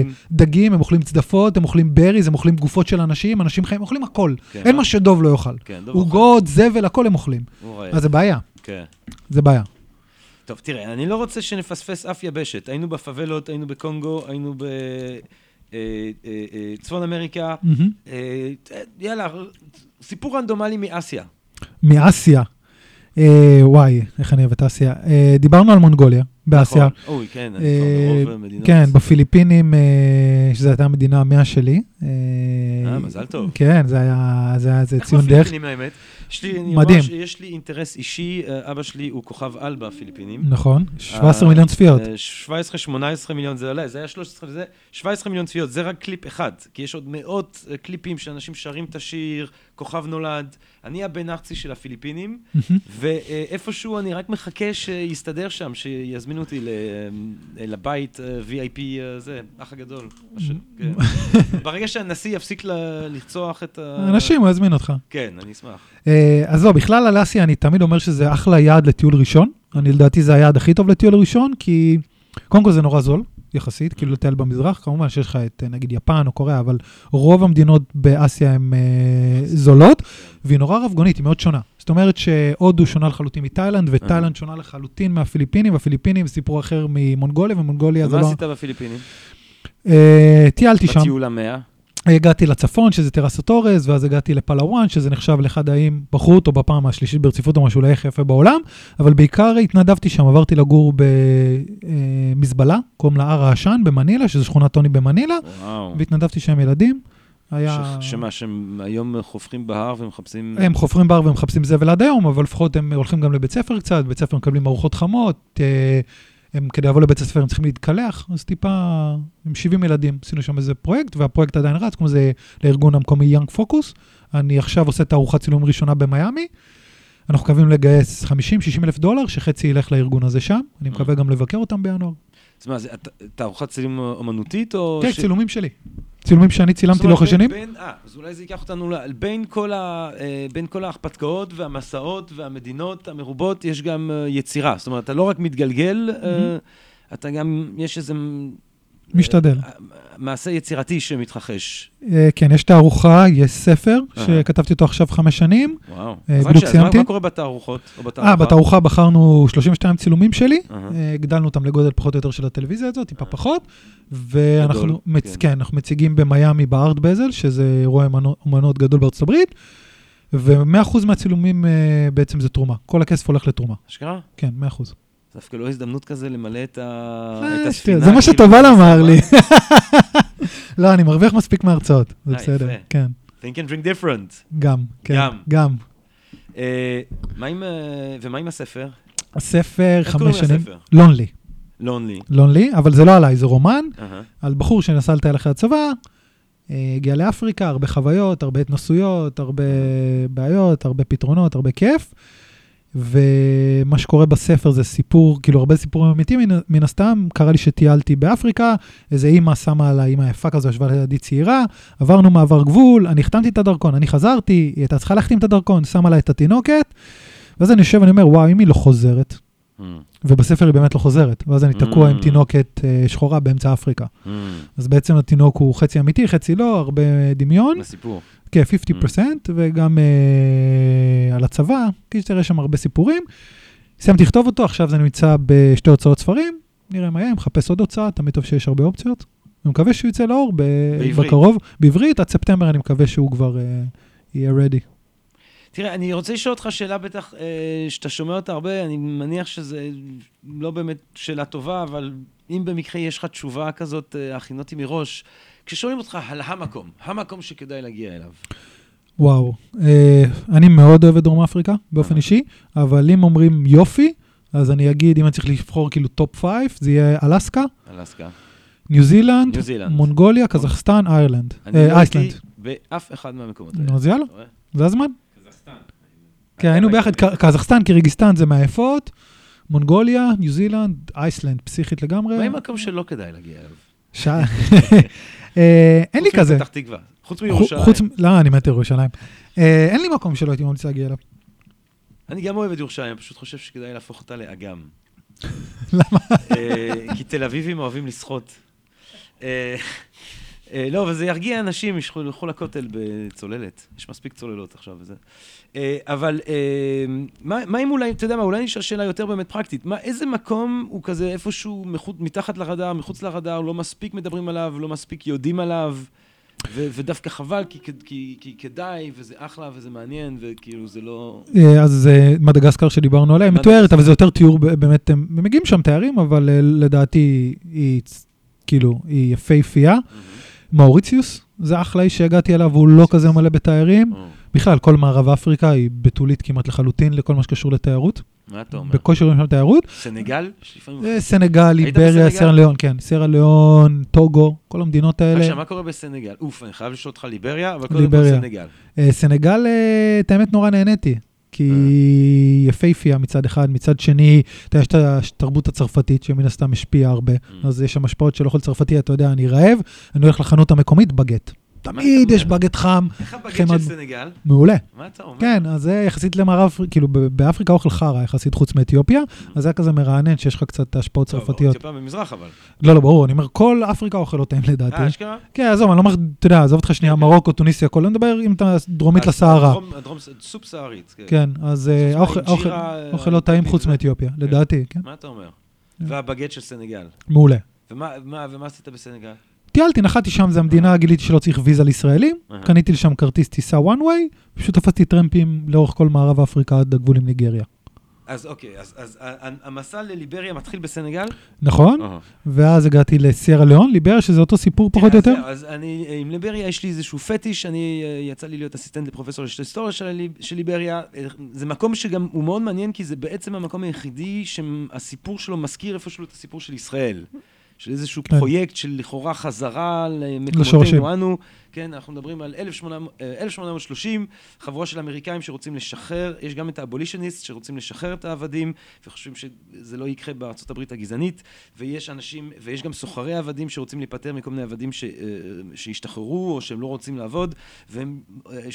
דגים. דגים, הם אוכלים צדפות, הם אוכלים בריז, הם אוכלים גופות של אנשים, אנשים חיים, הם אוכלים הכל. כן, אין? מה שדוב לא יאכל. כן. עוגות, זבל, הכל הם אוכלים. אז זה בעיה, כן. זה בעיה. טוב, תראה, אני לא רוצה שנפספס אף יבשת. היינו בפאבלות, היינו בקונגו, היינו בצפון אמריקה. מהמם. אה, יאללה, סיפור רנדומלי מאסיה. מאסיה. אה, וואי, איך אני אוהב את אסיה. אה, דיברנו על מונגוליה, באסיה. נכון. אוי, כן, אה, ברוב המדינות. כן, בפיליפינים, אה, שזו הייתה המדינה המאה שלי. אה, מזל טוב. כן, זה היה איך ציון דרך. בפיליפינים האמת? יש לי, מדהים. אומר שיש לי אינטרס אישי, אה, אבא שלי הוא כוכב על בפיליפינים. נכון, 17 אה, מיליון צפיות. 17-18 מיליון זה עולה, זה היה 13 וזה, 17 מיליון צפיות, זה רק קליפ אחד, כי יש עוד מאות אה, קליפים שאנשים שרים את השיר, כוכב נולד. אני הבן ארצי של הפיליפינים. ואיפשהו אני רק מחכה שיסתדר שם, שיזמינו אותי אה, לבית אה, VIP, אה, זה, אח הגדול. כן. ברגע שהנשיא יפסיק לרצוח את ה... אנשים, הוא יזמין אותך. כן, אני אשמח. אה, אז לא, בכלל על אסיה אני תמיד אומר שזה אחלה יעד לטיול ראשון. אני לדעתי זה היעד הכי טוב לטיול ראשון, כי קודם כל זה נורא זול, יחסית, כאילו לטייל במזרח, כמובן שיש לך את נגיד יפן או קוריאה, אבל רוב המדינות באסיה הן אה, זולות, והיא נורא רבגונית, היא מאוד שונה. זאת אומרת שהודו שונה לחלוטין מתאילנד, ותאילנד שונה לחלוטין מהפיליפינים, והפיליפינים סיפור אחר ממונגוליה, ומונגוליה זה לא... עשית בפיליפינים? אה, טיילתי שם. בטיול המאה? הגעתי לצפון, שזה טרסות אורז, ואז הגעתי לפלאוואן, שזה נחשב לאחד האיים, בחרו אותו בפעם השלישית ברציפות, או משהו לאיך יפה בעולם, אבל בעיקר התנדבתי שם, עברתי לגור במזבלה, קוראים לה הר העשן במנילה, שזו שכונת טוני במנילה, וואו. והתנדבתי שם ילדים. היה... שמה, שהם היום חופרים בהר ומחפשים... הם חופרים בר ומחפשים זבל עד היום, אבל לפחות הם הולכים גם לבית ספר קצת, בית ספר מקבלים ארוחות חמות, אה, הם כדי לבוא לבית הספר הם צריכים להתקלח, אז טיפה, עם 70 ילדים, עשינו שם איזה פרויקט, והפרויקט עדיין רץ, כמו זה לארגון המקומי יאנג פוקוס. אני עכשיו עושה תערוכת צילום ראשונה במיאמי. אנחנו מקווים לגייס 50-60 אלף דולר, שחצי ילך לארגון הזה שם. אני מקווה גם לבקר אותם בינואר. אז מה, זה תערוכת צילום אומנותית או... כן, ש- צילומים שלי. צילומים שאני צילמתי לאורך השנים. אה, אז אולי זה ייקח אותנו, בין כל ה- אה, בין כל ההרפתקאות והמסעות והמדינות המרובות, יש גם אה, יצירה. זאת אומרת, אתה לא רק מתגלגל, אה, אתה גם, יש איזה... משתדל. אה, מעשה יצירתי שמתרחש. אה, כן, יש תערוכה, יש ספר. שכתבתי אותו עכשיו חמש שנים. וואו. אה, בדיוק שאלה, אז מה- סיימתי. קורה בתערוכות? אה, בתערוכה בחרנו 32 צילומים שלי. אה, הגדלנו אותם לגודל פחות או יותר של הטלוויזיה הזאת, טיפה פחות, ואנחנו. כן. כן, אנחנו מציגים במיאמי בארט בזל, שזה אירוע אומנות גדול בארצות הברית, ו-100% מהצילומים אה, בעצם זה תרומה. כל הכסף הולך לתרומה. אשכרה? כן, 100%. זה דווקא לא הזדמנות כזה למלא את ה- אה, את הספינה. זה מה כאילו, שטובל אמר. לי. (laughs) לא, אני מרוויח מספיק מההרצאות, זה אה, בסדר. כן, Think and drink different. גם, כן, גם. גם. אה, מה עם, ומה עם הספר? הספר, חמש שנים. לונלי. לונלי. לונלי, אבל זה לא עליי, זה רומן. על בחור שנסע לטייל אחרי הצבא, הגיע לאפריקה, הרבה חוויות, הרבה התנסויות, הרבה בעיות, הרבה פתרונות, הרבה כיף. ומה שקורה בספר זה סיפור, כאילו הרבה סיפורים אמיתיים מן, מן הסתם, קרה לי שטיילתי באפריקה, איזה אימא שמה על האימא היפה כזו, ישבה לידי צעירה, עברנו מעבר גבול, אני החתמתי את הדרכון, אני חזרתי, היא הייתה צריכה להחתים את הדרכון, שמה לה את התינוקת, ואז אני יושב, אני אומר, וואו, אם היא לא חוזרת, mm. ובספר היא באמת לא חוזרת, ואז אני תקוע mm. עם תינוקת אה, שחורה באמצע אפריקה. Mm. אז בעצם התינוק הוא חצי אמיתי, חצי לא, הרבה דמיון. בסיפור. כ-50% וגם אה, על הצבא, כי תראה שם הרבה סיפורים. סיימתי לכתוב אותו, עכשיו זה נמצא בשתי הוצאות ספרים, נראה מה יהיה, מחפש עוד הוצאה, תמיד טוב שיש הרבה אופציות. אני מקווה שהוא יצא לאור בעברית. בקרוב, בעברית, עד ספטמבר אני מקווה שהוא כבר אה, יהיה רדי. תראה, אני רוצה לשאול אותך שאלה בטח, אה, שאתה שומע אותה הרבה, אני מניח שזה לא באמת שאלה טובה, אבל אם במקרה יש לך תשובה כזאת, אה, הכינותי מראש, כששואלים אותך על המקום, המקום שכדאי להגיע אליו. וואו, אה, אני מאוד אוהב את דרום אפריקה באופן אישי, אבל אם אומרים יופי, אז אני אגיד, אם אני צריך לבחור כאילו top five, זה יהיה אלסקה, אלסקה. ניו זילנד, ניו זילנד. מונגוליה, קזחסטן, איירלנד, אני אה, לא אייסלנד. באף אחד מהמקומות האלה. נו, אז יאללה? זה הזמן. קזחסטן. כן, היינו ביחד, קזחסטן, קירגיסטן זה מהיפות, מונגוליה, ניו זילנד, אייסלנד, פסיכית לגמרי. מה עם מקום שלא כדאי להגיע אליו? (laughs) אה, אין לי חוץ כזה. מפתח תקווה. חוץ חו- מירושלים. חוץ, לא, אני מת ירושלים. אה, אין לי מקום שלא הייתי ממליץ להגיע אליו. אני גם אוהב את ירושלים, אני פשוט חושב שכדאי להפוך אותה לאגם. (laughs) למה? אה, כי תל אביבים אוהבים לשחות. אה, לא, אבל זה ירגיע אנשים, ילכו לכותל בצוללת. יש מספיק צוללות עכשיו וזה. אה, אבל אה, מה מה אם אולי, אתה יודע מה, אולי נשאל שאלה יותר באמת פרקטית. מה, איזה מקום הוא כזה איפשהו מתחת לרדאר, מחוץ לרדאר, לא מספיק מדברים עליו, לא מספיק יודעים עליו, ו- ודווקא חבל, כי, כי, כי כדאי, וזה אחלה, וזה מעניין, וכאילו זה לא... אז מדגסקר שדיברנו עליה. מתוארת, אבל זה יותר תיאור, באמת, הם מגיעים שם תיירים, אבל לדעתי היא, כאילו, היא יפהפייה. מאוריציוס, זה אחלה איש שהגעתי אליו, הוא לא כזה מלא בתיירים. או, בכלל, כל מערב אפריקה היא בתולית כמעט לחלוטין לכל מה שקשור לתיירות. מה אתה אומר? בקושי רואים שם תיירות. סנגל? אה, סנגל, בסנגל? סיירה ליאון, כן, סיירה ליאון, טוגו, כל המדינות האלה. עכשיו, מה קורה בסנגל? אוף, אני חייב לשאול אותך ליבריה, אבל קודם כל. סנגל. אה, סנגל, אה, את האמת נורא נהניתי. כי. היא יפהפייה מצד אחד, מצד שני, אתה יודע, יש את התרבות הצרפתית שמן הסתם השפיעה הרבה, Mm. אז יש שם השפעות של אוכל צרפתי, אתה יודע, אני רעב, אני הולך לחנות המקומית, בגט. תמיד יש? בגט חם, איך הבגט של סנגל? מעולה. מה אתה אומר? כן, אז זה יחסית למערב, כאילו באפריקה אוכל חרא יחסית חוץ מאתיופיה, אז זה היה כזה מרענן שיש לך קצת השפעות טוב, צרפתיות. אתיופיה במזרח אבל. לא, לא, ברור, אני אומר, כל אפריקה אוכל לא טעים לדעתי. אה, אשכרה? כן, עזוב, אני לא אומר, אתה יודע, עזוב אותך שנייה, כן, מרוקו, טוניסיה, כל, אני מדבר אם אתה דרומית אז לסהרה. הדרום- סופ סהרית. כן. כן, אז אה, אה, אוכל לא טעים חוץ. מאתיופיה, לדעתי, כן. מה אתה אומר? כן. והבגט של סנגל. מעולה. ומה מה- ומה עשית בסנגל? טיילתי, נחתי שם, זו המדינה, גיליתי שלא צריך ויזה לישראלים. קניתי לשם כרטיס טיסה one way, פשוט תפסתי טרמפים לאורך כל מערב אפריקה עד הגבול עם ניגריה. אז אוקיי, אז אז ה- ה- המסע לליבריה מתחיל בסנגל? נכון? אהה. ואז הגעתי לסיירה ליאון, ליבריה, שזה אותו סיפור פחות או כן, יותר. אז אני, עם ליבריה יש לי איזשהו פטיש, אני, אה, יצא לי להיות אסיסטנט לפרופסור להיסטוריה של, הליב- של ליבריה. אה, זה מקום שגם הוא מאוד מעניין, כי זה בעצם המקום היחידי שהסיפור שלו מזכיר איפשהו את הסיפור של ישראל. של איזשהו כן. פרויקט של לכאורה חזרה. למקומותינו אנו. כן, אנחנו מדברים על 1800, אה, 1830, חבורה של אמריקאים שרוצים לשחרר, יש גם את האבולישניסט שרוצים לשחרר את העבדים, וחושבים שזה לא יקרה בארצות הברית הגזענית, ויש אנשים, ויש גם סוחרי עבדים שרוצים להיפטר מכל מיני עבדים ש, אה, שהשתחררו, או שהם לא רוצים לעבוד, והם, אה,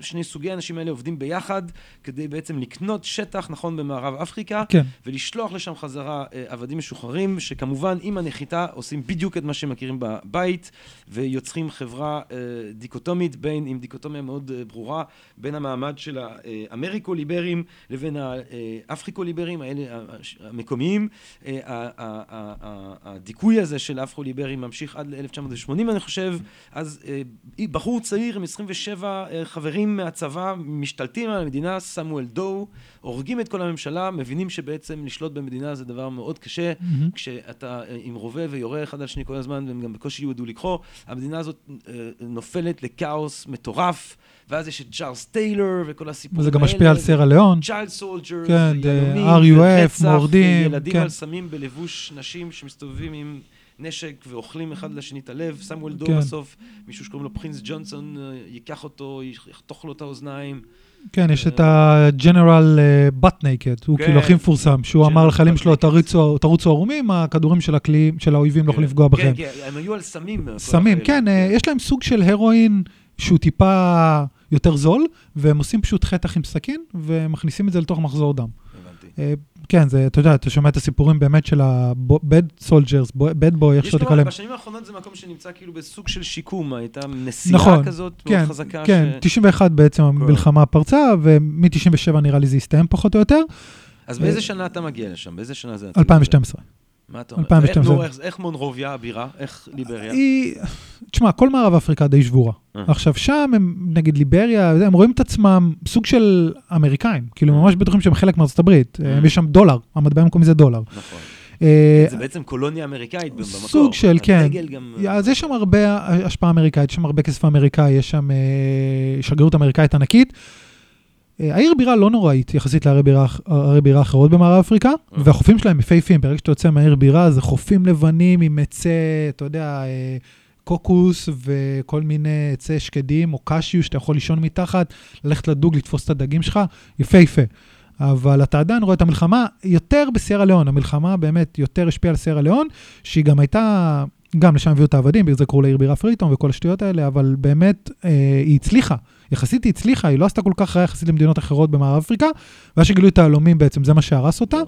שני, סוגי האנשים האלה עובדים ביחד, כדי בעצם לקנות שטח, נכון, במערב אפריקה, כן, ולשלוח לשם חזרה עבדים משוחררים, שכמובן עם הנחיתה עושים בדיוק את מה שהם מכירים בבית, ויוצרים חברה אה, דיקוטומית בין, עם דיקוטומיה מאוד אה, ברורה, בין המעמד של האמריקו-ליברים לבין האפריקו-ליברים, האלה המקומיים. אה, ה- ה- ה- ה- הדיכוי הזה של האפרו-ליברים ממשיך עד ל-1980 אני חושב, אז אה, בחור צעיר עם 27 אה, חברים מהצבא משתלטים על המדינה, סמואל דו, הורגים את כל הממשלה, מבינים שבעצם לשלוט במדינה זה דבר מאוד קשה, מהמם. כשאתה אה, עם רובה ויורה אחד על שני כל הזמן, והם גם בקושי ידעו לקרוא, המדינה הזאת אה, נופלת לכאוס מטורף, ואז יש את צ'ארלס טיילור וכל הסיפורים וזה גם משפיע על סיירה ליאון. child soldier, כן, RUF, ורצח, מורדים, וילדים כן. על סמים בלבוש נשים שמסתובבים עם נשק ואוכלים אחד לשני את הלב. סמואל דו כן. בסוף, מישהו שקוראים לו פרינס ג'ונסון, אה, ייקח אותו, יחתוך לו את האוזניים. כן, יש את ה General Butt Naked, הוא כן. כאילו הכי מפורסם, שהוא אמר לחיילים שלו, naked. "תריצו- תרוצו ערומים, הכדורים של הכלי, של האויבים לא יכולים לפגוע בכם. כן, כן, הם היו על סמים. סמים, החיילים. כן, אה, יש להם סוג של הרואין שהוא טיפה יותר זול, והם עושים פשוט חתך עם סכין, ומכניסים את זה לתוך מחזור דם. אה, כן, זה, אתה יודע, אתה שומע את הסיפורים באמת של ה-bad soldiers, bad boy, איך שאתה תקרא להם. בשנים האחרונות זה מקום שנמצא כאילו בסוג של שיקום, הייתה נסיעה נכון, כזאת כן, מאוד חזקה. כן, ש... 91 בעצם המלחמה פרצה, ומ-97 נראה לי זה הסתיים פחות או יותר, אז באיזה שנה אתה מגיע לשם? באיזה שנה זה? 2012. מה אתה אומר? 2012. איך, איך, איך מונרוביה הבירה? איך ליבריה? היא, תשמע, כל מערב אפריקה די שבורה. אה. עכשיו, שם הם, נגיד ליבריה, הם רואים את עצמם סוג של אמריקאים, כאילו ממש בטוחים שהם חלק מארצות הברית. אה. יש שם דולר, המטבע המקומי זה דולר. נכון. אה, זה בעצם קולוניה אמריקאית במקור. סוג של, כן. גם... אז יש שם הרבה השפעה אמריקאית, יש שם הרבה כסף אמריקאי, יש שם אה, שגרירות אמריקאית ענקית. אה, העיר בירה לא נוראית יחסית לערי בירה, אחרות במערב אפריקה, אה. והחופים שלהם יפהפים. ברגע שאתה יוצא מהעיר בירה, זה חופים לבנים עם עצי, אתה יודע, אה, קוקוס וכל מיני עצי שקדים או קשיו שאתה יכול לישון מתחת, ללכת לדוג, לתפוס את הדגים שלך, יפהפה. אבל אתה עדיין רואה את המלחמה יותר בסיירה ליאון. המלחמה באמת יותר השפיעה על סיירה ליאון, שהיא גם הייתה, גם לשם הביאו את העבדים, בגלל זה קראו לעיר בירה פריטון וכל השטויות האלה, אבל באמת אה, היא הצליחה. יחסית היא הצליחה, היא לא עשתה כל כך רע יחסית למדינות אחרות במערב אפריקה, ואז שגילו את היהלומים בעצם, זה מה שהרס אותה,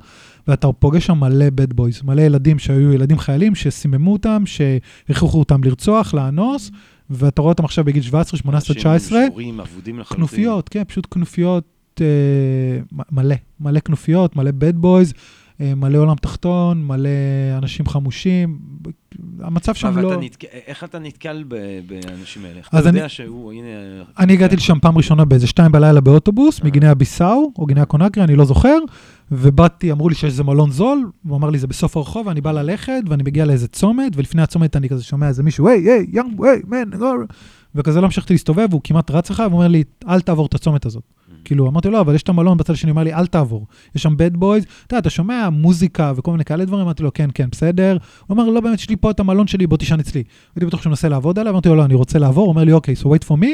ואתה פוגש שם מלא bad boys, מלא ילדים שהיו ילדים חיילים, שסיממו אותם, שהכריחו אותם לרצוח, לאנוס, ואתה רואה אותם עכשיו בגיל 17, 18, 19, אנשים שבורים, אבודים לחלוטין. כנופיות, כן, פשוט כנופיות אה, מלא, מלא כנופיות, מלא bad boys, מלא עולם תחתון, מלא אנשים חמושים. המצב שם לא... ואתה נתק- איך אתה נתקל ב- באנשים האלה? אתה אני- יודע שהוא, הנה... אני הגעתי לשם פעם ראשונה באיזה שתיים בלילה באוטובוס, אה. מגינאה ביסאו, או גינאה קונקרי, אני לא זוכר, ובאתי, אמרו לי שיש איזה מלון זול, הוא אמר לי, זה בסוף הרחוב, ואני בא ללכת, ואני מגיע לאיזה צומת, ולפני הצומת אני כזה שומע איזה מישהו, היי, היי, יאנג, היי, מן, וכזה לא המשכתי להסתובב, והוא כמעט רץ אחריי, והוא אומר לי, אל תעבור את הצומת הזאת. כאילו, אמרתי לו, לא, אבל יש את המלון בצד השני, הוא אמר לי, אל תעבור. יש שם bad boys, אתה יודע, אתה שומע מוזיקה וכל מיני כאלה דברים, אמרתי לו, כן, כן, בסדר. הוא אמר, לא, באמת, יש לי פה את המלון שלי, בוא תישן אצלי. הייתי בטוח שהוא מנסה לעבוד עליי, אמרתי לו, לא, אני רוצה לעבור, הוא אומר לי, אוקיי, so wait for me,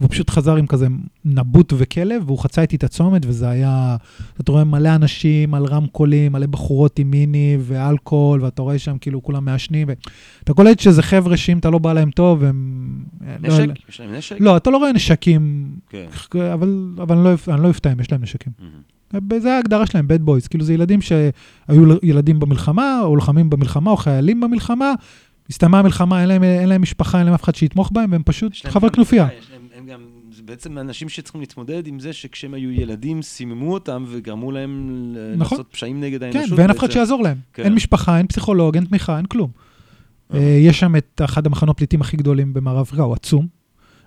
והוא פשוט חזר עם כזה נבוט וכלב, והוא חצה איתי את הצומת, וזה היה, אתה רואה מלא אנשים על רמקולים, מלא בחורות עם מיני ואלכוהול, ואתה רואה שם כאילו כולם מעשנים, ואתה קולט שזה חבר'ה שאם אתה לא בא להם טוב, הם... לא- נשק? יש להם נשק? לא, אתה לא רואה נשקים, כן. אבל, אבל אני, לא, אני לא אם יש להם נשקים. זה ההגדרה שלהם, bad boys. כאילו זה ילדים שהיו ילדים במלחמה, או לוחמים במלחמה, או חיילים במלחמה. הסתיימה המלחמה, אין להם, אין להם משפחה, אין להם אף אחד שיתמוך בהם, והם פשוט חברי כנופיה. אה, יש הם גם, זה בעצם אנשים שצריכים להתמודד עם זה שכשהם היו ילדים, סיממו אותם וגרמו להם נכון. לעשות פשעים נגד כן, האנושות. ואין אף אחד. שיעזור להם. כן. אין משפחה, אין פסיכולוג, אין תמיכה, אין כלום. אה. אה, יש שם את אחד המחנות פליטים הכי גדולים במערב אפריקה, הוא עצום.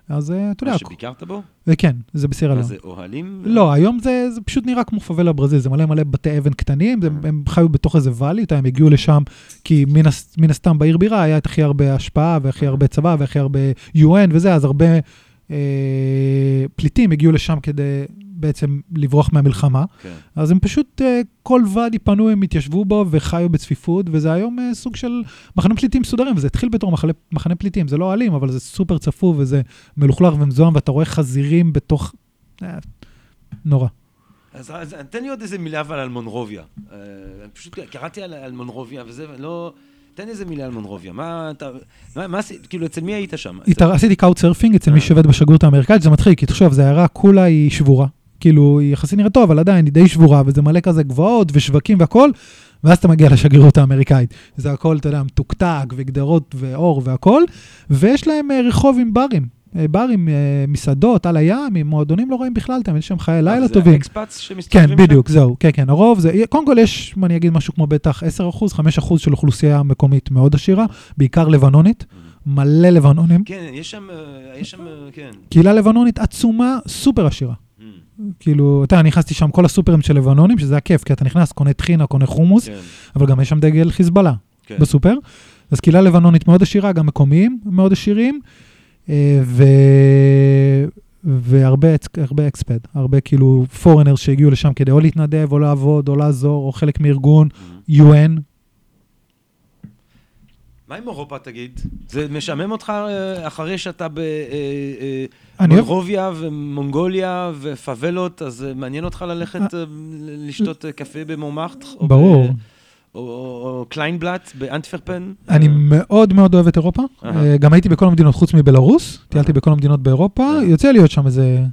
אז אה, אתה יודע, מה שביקרת בו? אה, כן, זה בסירה מה לאון. זה, אוהלים? לא, היום זה, זה פשוט נראה כמו פאבלה ברזיל, זה מלא מלא בתי אבן קטנים, הם, הם חיו בתוך איזה ואלי, הם הגיעו לשם, כי מן, מן הסתם בעיר בירה היה את הכי הרבה השפעה, והכי הרבה צבא, והכי הרבה UN וזה, אז הרבה אה, פליטים הגיעו לשם כדי בעצם לברוח מהמלחמה. כן. אז הם פשוט, אה, כל ואדי פנו, הם התיישבו בו וחיו בצפיפות, וזה היום אה, סוג של מחנה פליטים מסודרים, וזה התחיל בתור מחנה, מחנה פליטים, זה לא אלים, אבל זה סופר צפוף וזה מלוכלך ומזוהם, ואתה רואה חזירים בתוך... אה, נורא. אז, אז תן לי עוד איזה מילה אבל על מונרוביה. אה, פשוט קראתי על, על מונרוביה וזה, ולא... תן איזה מילה על מונרוביה. מה אתה... מה, מה עשית? כאילו, אצל מי היית שם? עשיתי couch surfing אצל מי אה. שעובד בשגרירות האמריקאית, זה מצחיק, כי תחשוב, זו עיירה כולה היא שבורה. כאילו, היא יחסית נראית טוב, אבל עדיין היא די שבורה, וזה מלא כזה גבעות ושווקים והכל, ואז אתה מגיע לשגרירות האמריקאית. זה הכל, אתה יודע, מתוקתק וגדרות ואור והכל, ויש להם אה, רחוב עם ברים. אה, ברים, אה, מסעדות, על הים, עם מועדונים לא רואים בכלל, תמיד יש שם חיי לילה זה טובים. ה expats שמסתובבים כן? בדיוק, זהו, כן, כן, הרוב זה, קודם כל יש, מה אני אגיד, משהו כמו בטח 10%, 5% של אוכלוסייה מקומית מאוד עשירה, בעיקר לבנונית, מלא לבנונים. כן, יש שם, אה, יש שם, אה, כן. קהילה לבנונית עצומה, סופר עשירה. Mm, כאילו, אתה יודע, נכנסתי שם כל הסופרים של לבנונים, שזה היה כיף, כי אתה נכנס, קונה טחינה, קונה חומוס, כן, אבל גם יש שם דגל חיזבאללה כן. בסופר. אז קהילה לבנונית מאוד עשירה, גם מקומיים מאוד עשירים, אה, ו... והרבה אקס- הרבה אקספד, הרבה כאילו פורנרס שהגיעו לשם כדי או להתנדב, או לעבוד, או לעזור, או חלק מארגון, Mm. UN. מה עם אירופה, תגיד? זה משעמם אותך אה, אחרי שאתה אוהב- במונרוביה ומונגוליה ופאבלות, אז אה, מעניין אותך ללכת אה, לשתות אה, קפה במונמארט? או ברור. או- קליינבלט באנטוורפן? אני אה, מאוד מאוד אוהב את אירופה. אה, גם הייתי בכל המדינות חוץ מבלארוס, טיילתי. בכל המדינות באירופה. יוצא להיות שם איזה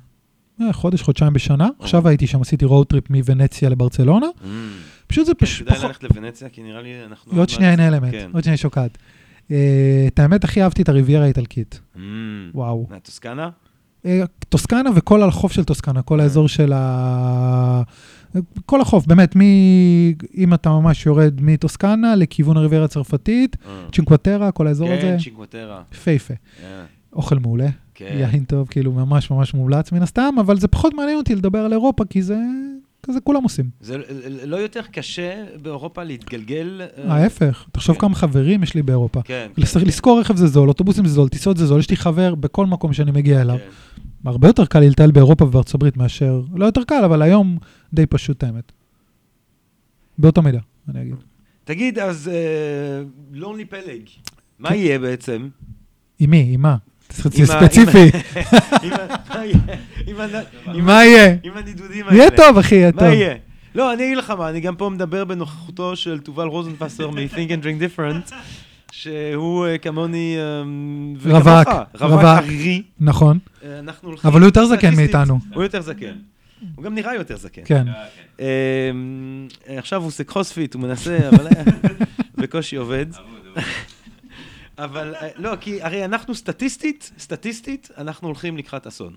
אה, חודש, חודשיים בשנה. עכשיו הייתי שם, עשיתי road trip מוונציה לברצלונה. mm. פשוט זה כן, פשוט כדאי. ללכת לוונציה, כי נראה לי אנחנו... עוד שנייה הנה אלמנט, כן. עוד שנייה היא שוקעת. את האמת, הכי אהבתי את הריביירה האיטלקית. Mm. וואו. מהטוסקנה? טוסקנה וכל החוף של טוסקנה, כל האזור של ה... כל החוף, באמת, מ... אם אתה ממש יורד מטוסקנה לכיוון הריביירה הצרפתית, אה. צ'ינקווטרה, כל האזור הזה, כן, צ'ינקווטרה. יפהפה. אה, אוכל מעולה, כן. יין טוב, כאילו ממש ממש מומלץ מן הסתם, אבל זה פחות מעניין אותי לדבר על אירופה, כי זה כזה כולם עושים. זה לא יותר קשה באירופה להתגלגל? אה, ההפך, תחשוב כן. כמה חברים יש לי באירופה. כן. לס- כן, לשכור רכב זה זול, אוטובוסים זה זול, טיסות זה זול, יש לי חבר בכל מקום שאני מגיע אליו. כן. הרבה יותר קל לי לטייל באירופה ובארצות הברית מאשר, לא יותר קל, אבל היום די פשוט האמת. באותה מידה, אני אגיד. תגיד, אז לונלי פלג, מה יהיה בעצם? עם מי? עם מה? ספציפי. (laughs) מה יהיה? עם הנידודים האלה. יהיה טוב, אחי, יהיה טוב. מה יהיה? לא, אני אגיד לך מה, אני גם פה מדבר בנוכחותו של תובל רוזנפסר מ-Think and Drink Different, שהוא אה, כמוני... וכמוך, רווק, רווק רווק. ערירי. נכון. אנחנו הולכים... אבל הוא יותר זקן מאיתנו. הוא יותר זקן. הוא גם נראה יותר זקן. כן. אה, כן. אמ, עכשיו הוא עושה קרוספיט, הוא מנסה, אבל אה, (laughs) בקושי עובד. (laughs) אבל אה, לא, כי הרי אנחנו סטטיסטית, סטטיסטית, אנחנו הולכים לקראת אסון.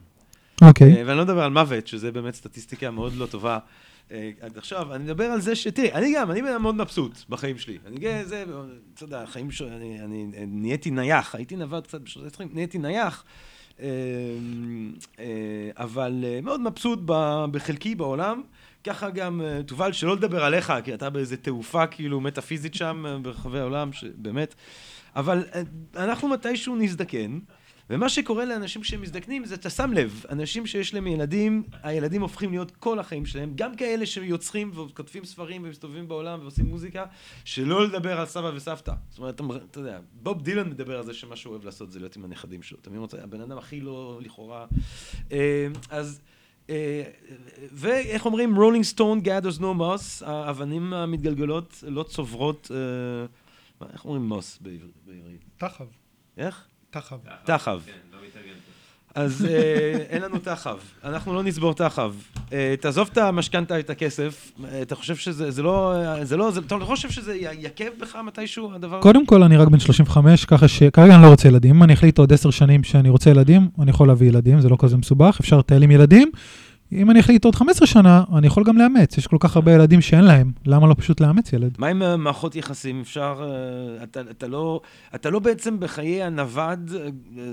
אוקיי. אה, ואני לא מדבר על מוות, שזה באמת סטטיסטיקה מאוד לא טובה עד עכשיו. אני מדבר על זה שתראה, אני גם, אני בן אדם מאוד מבסוט בחיים שלי. אני גאה, זה, אתה יודע, החיים שלי, אני, אני נהייתי נייח, הייתי נווד קצת בשנות ה-20, נהייתי נייח. אה, אה, אבל אה, מאוד מבסוט בחלקי בעולם. ככה גם, תובל, שלא לדבר עליך, כי אתה באיזה תעופה כאילו מטאפיזית שם ברחבי העולם, שבאמת. אבל אנחנו מתישהו נזדקן, ומה שקורה לאנשים כשהם מזדקנים זה, אתה שם לב, אנשים שיש להם ילדים, הילדים הופכים להיות כל החיים שלהם, גם כאלה שיוצרים וכותבים ספרים ומסתובבים בעולם ועושים מוזיקה, שלא לדבר על סבא וסבתא. זאת אומרת, אתה, אתה יודע, בוב דילן מדבר על זה שמה שהוא אוהב לעשות זה להיות עם הנכדים שלו. אתה מבין? הבן אדם הכי לא לכאורה... אה, אז... אה, ואיך אומרים, רולינג סטון gathers no moss, האבנים המתגלגלות לא צוברות, אה, איך אומרים מוס בעבר- בעברית? תחב. איך? תחב. תחב. כן, לא מתארגן טוב. אז אה, אין לנו תחב, אנחנו לא נסבור תחב. אה, תעזוב את המשכנתה, את הכסף, אה, אתה חושב שזה זה לא, אה, זה לא, זה, אתה לא חושב שזה יעכב בך מתישהו הדבר הזה? קודם כל, אני רק בן 35, ככה שכרגע אני לא רוצה ילדים. אם אני אחליט עוד עשר שנים שאני רוצה ילדים, אני יכול להביא ילדים, זה לא כזה מסובך, אפשר לטייל עם ילדים. אם אני אחליט עוד 15 שנה, אני יכול גם לאמץ. יש כל כך הרבה ילדים שאין להם, למה לא פשוט לאמץ ילד? מה עם אה, מערכות יחסים? אפשר, אה, אתה, אתה, לא, אתה לא בעצם בחיי הנווד, אה,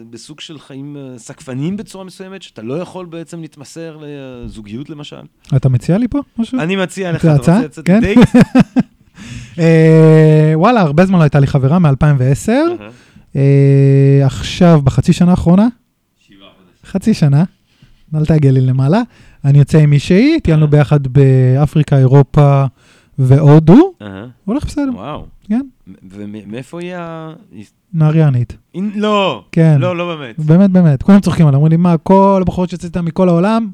בסוג של חיים סקפניים בצורה מסוימת, שאתה לא יכול בעצם להתמסר לזוגיות למשל? אתה מציע לי פה משהו? אני מציע לך, אתה? רוצה לצאת כן. לדייט? (laughs) אה, וואלה, הרבה זמן לא הייתה לי חברה, מ-2010. אהה. אה, עכשיו, בחצי שנה האחרונה, שבעה חודשים. חצי שנה, אל תעגל לי למעלה, אני יוצא עם מישהי, טיילנו ביחד באפריקה, אירופה והודו. הולך בסדר, וואו. כן. ומאיפה היא ה... נהריאנית. אין- לא, כן. לא, לא באמת. באמת, באמת, כולם צוחקים עליי, אומרים לי, מה, כל הבחורות שיצאת מכל העולם,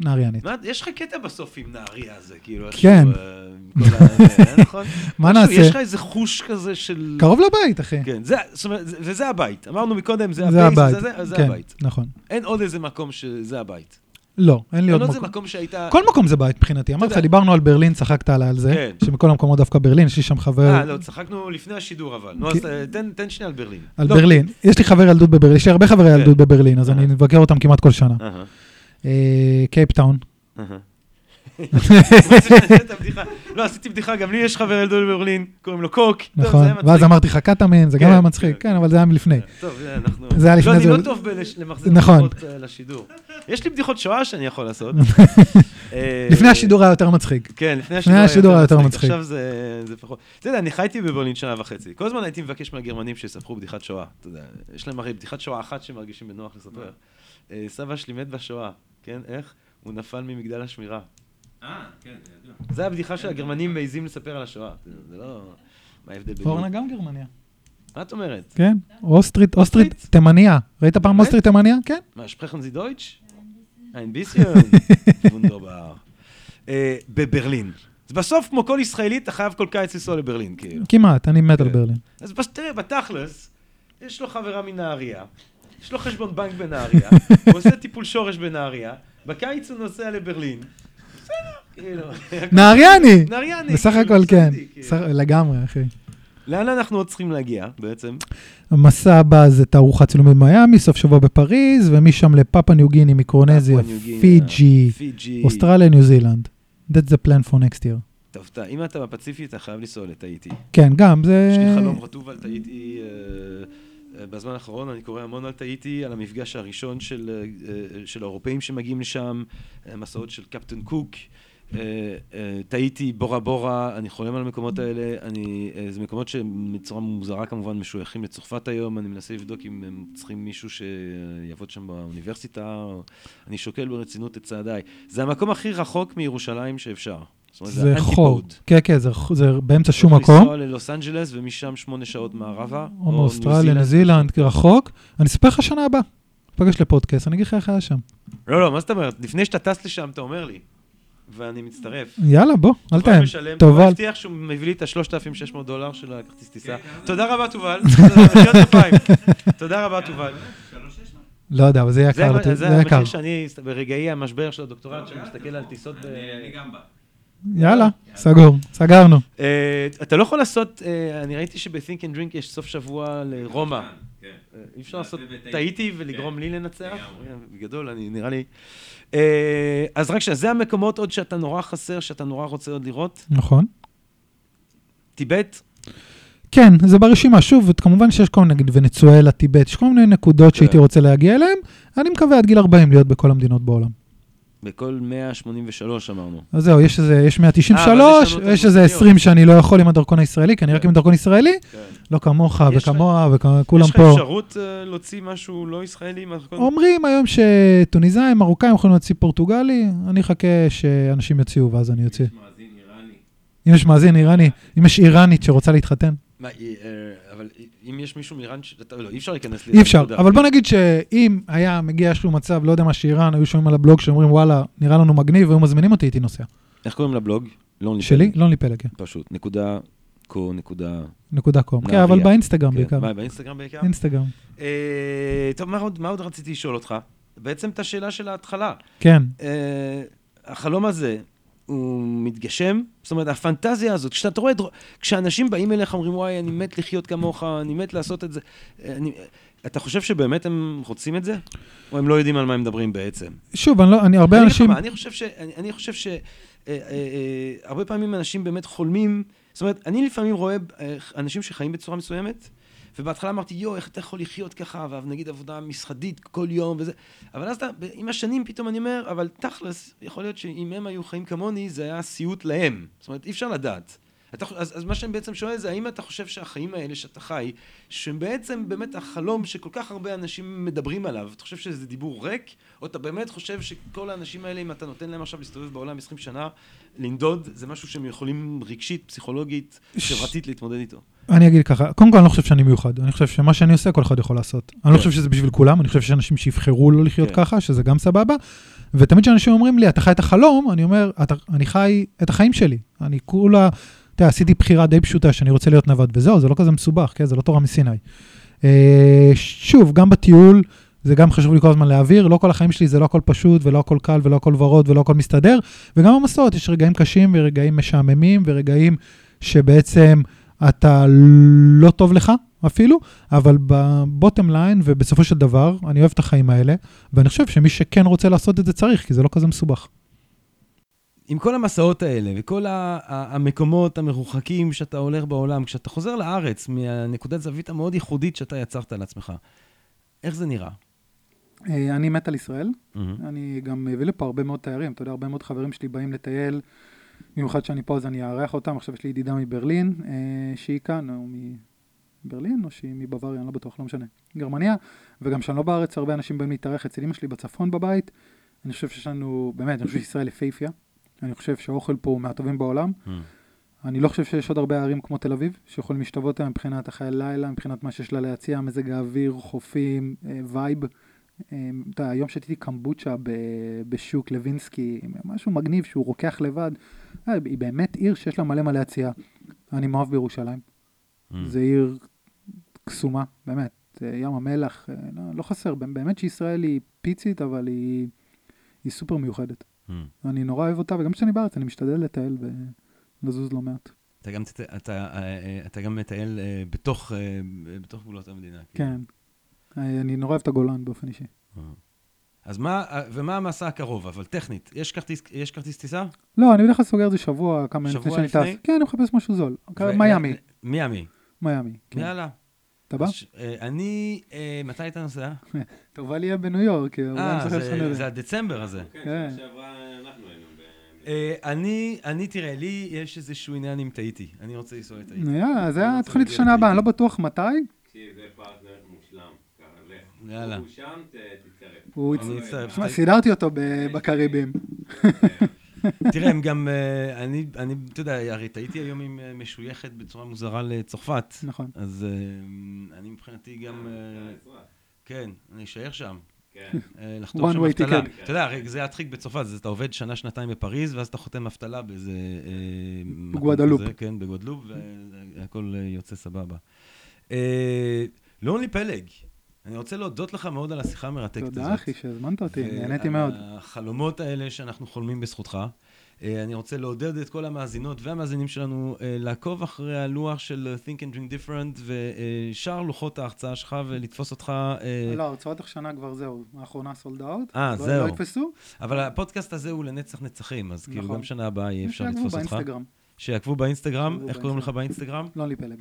נהריאנית. מה, יש לך קטע בסוף עם נהריה הזה, כאילו, כן. אה, עם כל ה- זה, נכון? (laughs) מה נעשה? יש לך איזה חוש כזה של... קרוב לבית, אחי. כן, זאת אומרת, זה- וזה הבית. אמרנו מקודם, זה הבית. זה כן, הבית. נכון. אין עוד איזה מקום שזה הבית. לא, אין לי אין עוד איזה מקום. מקום שהיית... כל מקום זה בית מבחינתי. אמרתי לך. דיברנו על ברלין, צחקת עליי על זה, כן. שמכל המקומות דווקא ברלין, יש לי שם חבר אה, לא, צחקנו לפני השידור אבל. נו, אז אה, תן- שנייה על ברלין. על לא. ברלין. יש לי חבר ילדות בברלין, יש לי הרבה חברי כן. ילדות בברלין, אז. אני מבקר אותם כמעט כל שנה. אה, קייפטאון. לא, עשיתי בדיחה, גם לי יש חבר ילדות בברלין, קוראים לו קוק. נכון. ואז אמרתי לך קטאמין, זה גם כן, היה מצחיק, כן. כן, אבל זה היה מלפני. טוב, אנחנו... זה היה לפני לא, זה. אני לא טוב למחזר נכון. בדיחות אה, לשידור. יש לי בדיחות שואה שאני יכול לעשות. (laughs) אה, לפני השידור היה יותר מצחיק. כן, לפני השידור היה יותר מצחיק. עכשיו זה פחות... אתה יודע, אני חייתי בברלין שנה וחצי. כל הזמן הייתי מבקש מהגרמנים שיספרו בדיחת שואה. אתה יודע, יש להם הרי בדיחת שואה אחת שמרגישים בנוח לספר. אה, סבא שלי מת בשואה, כן? איך? הוא נפל ממגדל השמירה. אה, כן, זה ידוע. זה הבדיחה שהגרמנים מעיזים לספר על השואה. זה לא... מה ההבדל בין... אורנה גם גרמניה. מה את אומרת? כן, אוסטרית, אוסטרית? תימניה. ראית פעם? אוסטרית תימניה? כן. מה, שפרכן זי דויטש? ein bisschen. (laughs) וונדרבר. אה, בברלין. אז בסוף, כמו כל ישראלי, אתה חייב כל קיץ לנסוע לברלין, כאילו. כמעט, אני מת על כן. ברלין. אז תראה, בתכלס, יש לו חברה מנהריה, יש לו חשבון בנק בנהריה, הוא עושה טיפול שורש בנהריה, בקיץ הוא נוסע לברלין. בסדר, כאילו. (laughs) נהריאני! נהריאני. בסך כאילו, הכל כן. כאילו. לגמרי, אחי. לאן אנחנו עוד צריכים להגיע, בעצם? המסע הבא זה תערוכת צילומים במיאמי, סוף שבוע בפריז, ומשם לפאפה ניו גיני, מיקרונזיה, פיג'י. אוסטרליה, ניו זילנד. That's the plan for next year. טוב, אתה- אם אתה בפציפי, אתה חייב לנסוע לטאיטי. כן, גם, זה... יש לי חלום רטוב על טאיטי. אה, בזמן האחרון אני קורא המון על טאיטי, על המפגש הראשון של, אה, אה, של האירופאים שמגיעים לשם, אה, מסעות של קפטן קוק. טאיטי, בורה בורה, אני חולם על המקומות האלה, אני, זה מקומות שבצורה מוזרה כמובן משויכים לצרפת היום, אני מנסה לבדוק אם הם צריכים מישהו שיעבוד שם באוניברסיטה, או... אני שוקל ברצינות את צעדיי. זה המקום הכי רחוק מירושלים שאפשר. זאת אומרת, זה חור. כן, כן, זה זה באמצע שום צריך מקום. לנסוע ללוס אנג'לס ומשם שמונה שעות מערבה. או מאוסטרליה, ניו זילנד, רחוק. אני אספר לך שנה הבאה. פגש לפודקאסט, אני אגיד לך איך היה שם. לא, לא, מה זאת אומרת? לפני שאתה טס לשם, אתה אומר לי. ואני מצטרף. יאללה, בוא, אל תובל תאם. משלם, תובל. תובל הבטיח שהוא מביא לי את ה-3,600 דולר של הכרטיס טיסה. (laughs) תודה רבה, תובל. תודה, רבה, תובל. לא יודע, אבל זה יקר, זה. המחיר שאני, ברגעי המשבר של הדוקטורט, שאני מסתכל על טיסות אני גם בא. יאללה, סגור, סגרנו. אה, אתה לא יכול לעשות, אה, אני ראיתי שב-think and drink יש סוף שבוע לרומא. כן. אה, אי אפשר לעשות. טעיתי ולגרום כן, לי לנצח? בגדול, אני נראה לי. אז רק שזה המקומות עוד שאתה נורא חסר, שאתה נורא רוצה עוד לראות. נכון. טיבט, כן, זה ברשימה. שוב, כמובן שיש כל מיני, נגיד ונצואלה, טיבט, יש כל מיני נקודות שהייתי כן. רוצה להגיע אליהן. אני מקווה עד גיל 40 להיות בכל המדינות בעולם. בכל 183 אמרנו. אז זהו, יש איזה, יש אה, 193, אבל יש לנו את יש איזה המוסדיות. 20 שאני לא יכול עם הדרכון הישראלי, כי אני רק עם דרכון ישראלי, כן. לא כמוך וכמוה וכולם יש לך פה. אפשרות אה, להוציא משהו לא ישראלי מהדרכון? אומרים היום שטוניסאים, מרוקאים יכולים להוציא פורטוגלי, אני אחכה שאנשים יוציאו ואז אני אוציא. יש מאזין איראני. אם יש מאזין איראני, אם יש איראנית שרוצה להתחתן, מה, אה, אה, אבל אם יש מישהו מאיראן, ש- לא, אי אפשר להיכנס לי. אי אפשר. לנקודה. אבל בוא נגיד שאם היה מגיע איזשהו מצב, לא יודע מה, שאיראן היו שומעים על הבלוג שאומרים וואלה, נראה לנו מגניב, והיו מזמינים אותי, הייתי נוסע. איך קוראים לבלוג? לא נפלא. שלי? לא נפלא, כן. פשוט, נקודה קו, נקודה... נקודה קום. כן. אבל באינסטגרם כן, בעיקר. מה, באינסטגרם בעיקר? אינסטגרם. אה, טוב, מה עוד- מה עוד רציתי לשאול אותך? בעצם את השאלה של ההתחלה. כן. אה, החלום הזה, הוא מתגשם? זאת אומרת, הפנטזיה הזאת, כשאתה רואה, כשאנשים באים אליך, אומרים, וואי, אני מת לחיות כמוך, אני מת לעשות את זה, אני, אתה חושב שבאמת הם רוצים את זה? או הם לא יודעים על מה הם מדברים בעצם? שוב, אני לא, אני, הרבה אני אנשים... אני חושב ש... אני, אני חושב ש... אה, אה, אה, הרבה פעמים אנשים באמת חולמים, זאת אומרת, אני לפעמים רואה אה, אנשים שחיים בצורה מסוימת, ובהתחלה אמרתי, יואו, איך אתה יכול לחיות ככה, ונגיד עבודה משרדית כל יום וזה, אבל אז אתה, עם השנים פתאום אני אומר, אבל תכלס, יכול להיות שאם הם היו חיים כמוני, זה היה סיוט להם. זאת אומרת, אי אפשר לדעת. אתה, אז, אז מה שאני בעצם שואל זה, האם אתה חושב שהחיים האלה שאתה חי, שהם בעצם באמת החלום שכל כך הרבה אנשים מדברים עליו, אתה חושב שזה דיבור ריק, או אתה באמת חושב שכל האנשים האלה, אם אתה נותן להם עכשיו להסתובב בעולם 20 שנה, לנדוד, זה משהו שהם יכולים רגשית, פסיכולוגית, חברתית להתמודד איתו? אני אגיד ככה, קודם כל אני לא חושב שאני מיוחד, אני חושב שמה שאני עושה כל אחד יכול לעשות. אני לא כן. חושב שזה בשביל כולם, אני חושב שיש אנשים שיבחרו לא לחיות כן. ככה, שזה גם סבבה. ותמיד כשאנשים אומרים לי, אתה חי את החלום, אני אומר, "אתה- אני חי את החיים שלי. אני כולה, אתה יודע, עשיתי בחירה די פשוטה שאני רוצה להיות נווד, וזהו, זה לא כזה מסובך, כן? זה לא תורה מסיני. אה, שוב, גם בטיול, זה גם חשוב לי כל הזמן להעביר, לא כל החיים שלי זה לא הכל פשוט, ולא הכל קל, ולא הכל ורוד, ולא הכל מסתדר, וגם במסורת יש רגעים קשים ורגעים משעממים, ורגעים שבעצם אתה לא טוב לך אפילו, אבל בבוטם ליין ובסופו של דבר, אני אוהב את החיים האלה, ואני חושב שמי שכן רוצה לעשות את זה צריך, כי זה לא כזה מסובך. עם כל המסעות האלה וכל המקומות המרוחקים שאתה הולך בעולם, כשאתה חוזר לארץ מהנקודת זווית המאוד ייחודית שאתה יצרת לעצמך, איך זה נראה? אה, אני מת על ישראל. אני גם מביא לפה הרבה מאוד תיירים, אתה יודע, הרבה מאוד חברים שלי באים לטייל, במיוחד שאני פה אז אני אארח אותם, עכשיו יש לי ידידה מברלין, אה, שהיא כאן, או מברלין, או שהיא מבוואריה, אני לא בטוח, לא משנה, גרמניה, וגם כשאני לא בארץ, הרבה אנשים באים להתארח אצל אמא שלי בצפון בבית, אני חושב שיש לנו, באמת, אני חושב שישראל יפהפייה, אני חושב שהאוכל פה הוא מהטובים בעולם, מהמם. אני לא חושב שיש עוד הרבה ערים כמו תל אביב, שיכולים להשתוות להם מבחינת החיי לילה, מבחינת מה שיש לה להציע, מזג האוויר, חופים, vibe. אה, אתה יודע, היום שתיתי קמבוצ'ה בשוק לוינסקי, משהו מגניב שהוא רוקח לבד. אה, היא באמת עיר שיש לה מלא מה להציע. אני מאוהב בירושלים. מהמם. זה עיר קסומה, באמת. ים המלח, אה, לא, לא חסר. באמת שישראל היא פיצית, אבל היא, היא סופר מיוחדת. מהמם. אני נורא אוהב אותה, וגם כשאני בארץ אני משתדל לטייל ולזוז לא מעט. אתה גם, תט- אתה, אה, אתה גם מטייל בתוך, בתוך גבולות המדינה. כאילו. כן. אה, אני נורא אוהב את הגולן באופן אישי. אה. אז מה, אה, ומה המסע הקרוב? אבל טכנית, יש כרטיס, יש כרטיס טיסה? לא, אני בדרך כלל סוגר את זה שבוע, כמה ימים שבוע לפני שאני לפני? טס. כן, אני מחפש משהו זול. ו- מיאמי, מיאמי. מיאמי. כן. יאללה. אתה בא? אה, אני, אה, מתי אתה נוסע? (laughs) טובה לי יהיה בניו יורק. אה, זוכר זה- הדצמבר הזה. כן, כן. שעברה אנחנו היינו. אה, אני, אני, תראה, לי יש איזשהו עניין עם טאיטי. אני רוצה לנסוע יאללה, זה התוכנית השנה הבאה, אני לא. בטוח מתי. תקשיב, זה פרטנר. יאללה. הוא שם, תתקרב. הוא לא, אני לא, אצטרף. תשמע, סידרתי אותו ב- בקריבים. (laughs) תראה, הם גם, אה, אני, אני, אתה יודע, הרי טעיתי היום עם אה, משויכת בצורה מוזרה לצרפת. נכון. אז אה, אני מבחינתי גם, אה. כן, אני אשאר שם. כן. אה, לחתום One שם way אבטלה. ticket. אתה יודע, הרי זה הדחיק בצרפת, זה אתה עובד שנה, שנתיים בפריז, ואז אתה חותם אבטלה באיזה... אה, בגואדלופ. כן, בגואדלופ, והכל אה, יוצא סבבה. אה, לונלי פלג, אני רוצה להודות לך מאוד על השיחה המרתקת הזאת. תודה, אחי, שהזמנת אותי, נהניתי מאוד. החלומות האלה שאנחנו חולמים בזכותך. אה, אני רוצה לעודד את כל המאזינות והמאזינים שלנו אה, לעקוב אחרי הלוח של Think and Drink Different ושאר לוחות ההרצאה שלך ולתפוס אותך. אה, לא, הרצאות השנה כבר זהו, האחרונה סולד אאוט. אה, זהו. לא יתפסו. אבל הפודקאסט הזה הוא לנצח נצחים, אז כאילו נכון. גם שנה הבאה יהיה אפשר לתפוס אותך. באינסטגרם, שיעקבו באינסטגרם, שיעקבו איך קוראים לך באינסטגרם? לא לי פלג.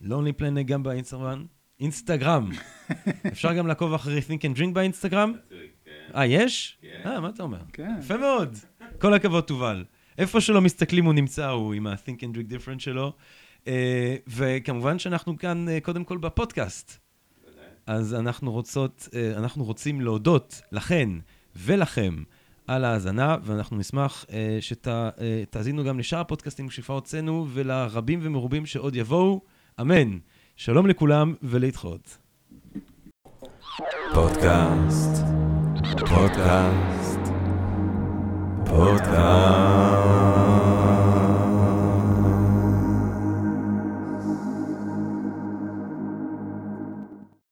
לונלי פלנג גם באינסטגרם. אינסטגרם. (laughs) אפשר גם לעקוב אחרי Think and Drink באינסטגרם? כן. אה, יש? כן. אה, מה אתה אומר? כן. יפה מאוד. כל הכבוד, תובל. איפה שלא מסתכלים הוא נמצא, הוא עם ה-Think and Drink Different שלו. אה, וכמובן שאנחנו כאן אה, קודם כל בפודקאסט. אז אנחנו רוצות, אה, אנחנו רוצים להודות לכן ולכם על ההאזנה, ואנחנו נשמח שתאזינו גם לשאר הפודקאסטים שכבר הוצאנו, ולרבים ומרובים שעוד יבואו. אמן. שלום לכולם ולהתחאות. פודקאסט, פודקאסט, פודקאסט.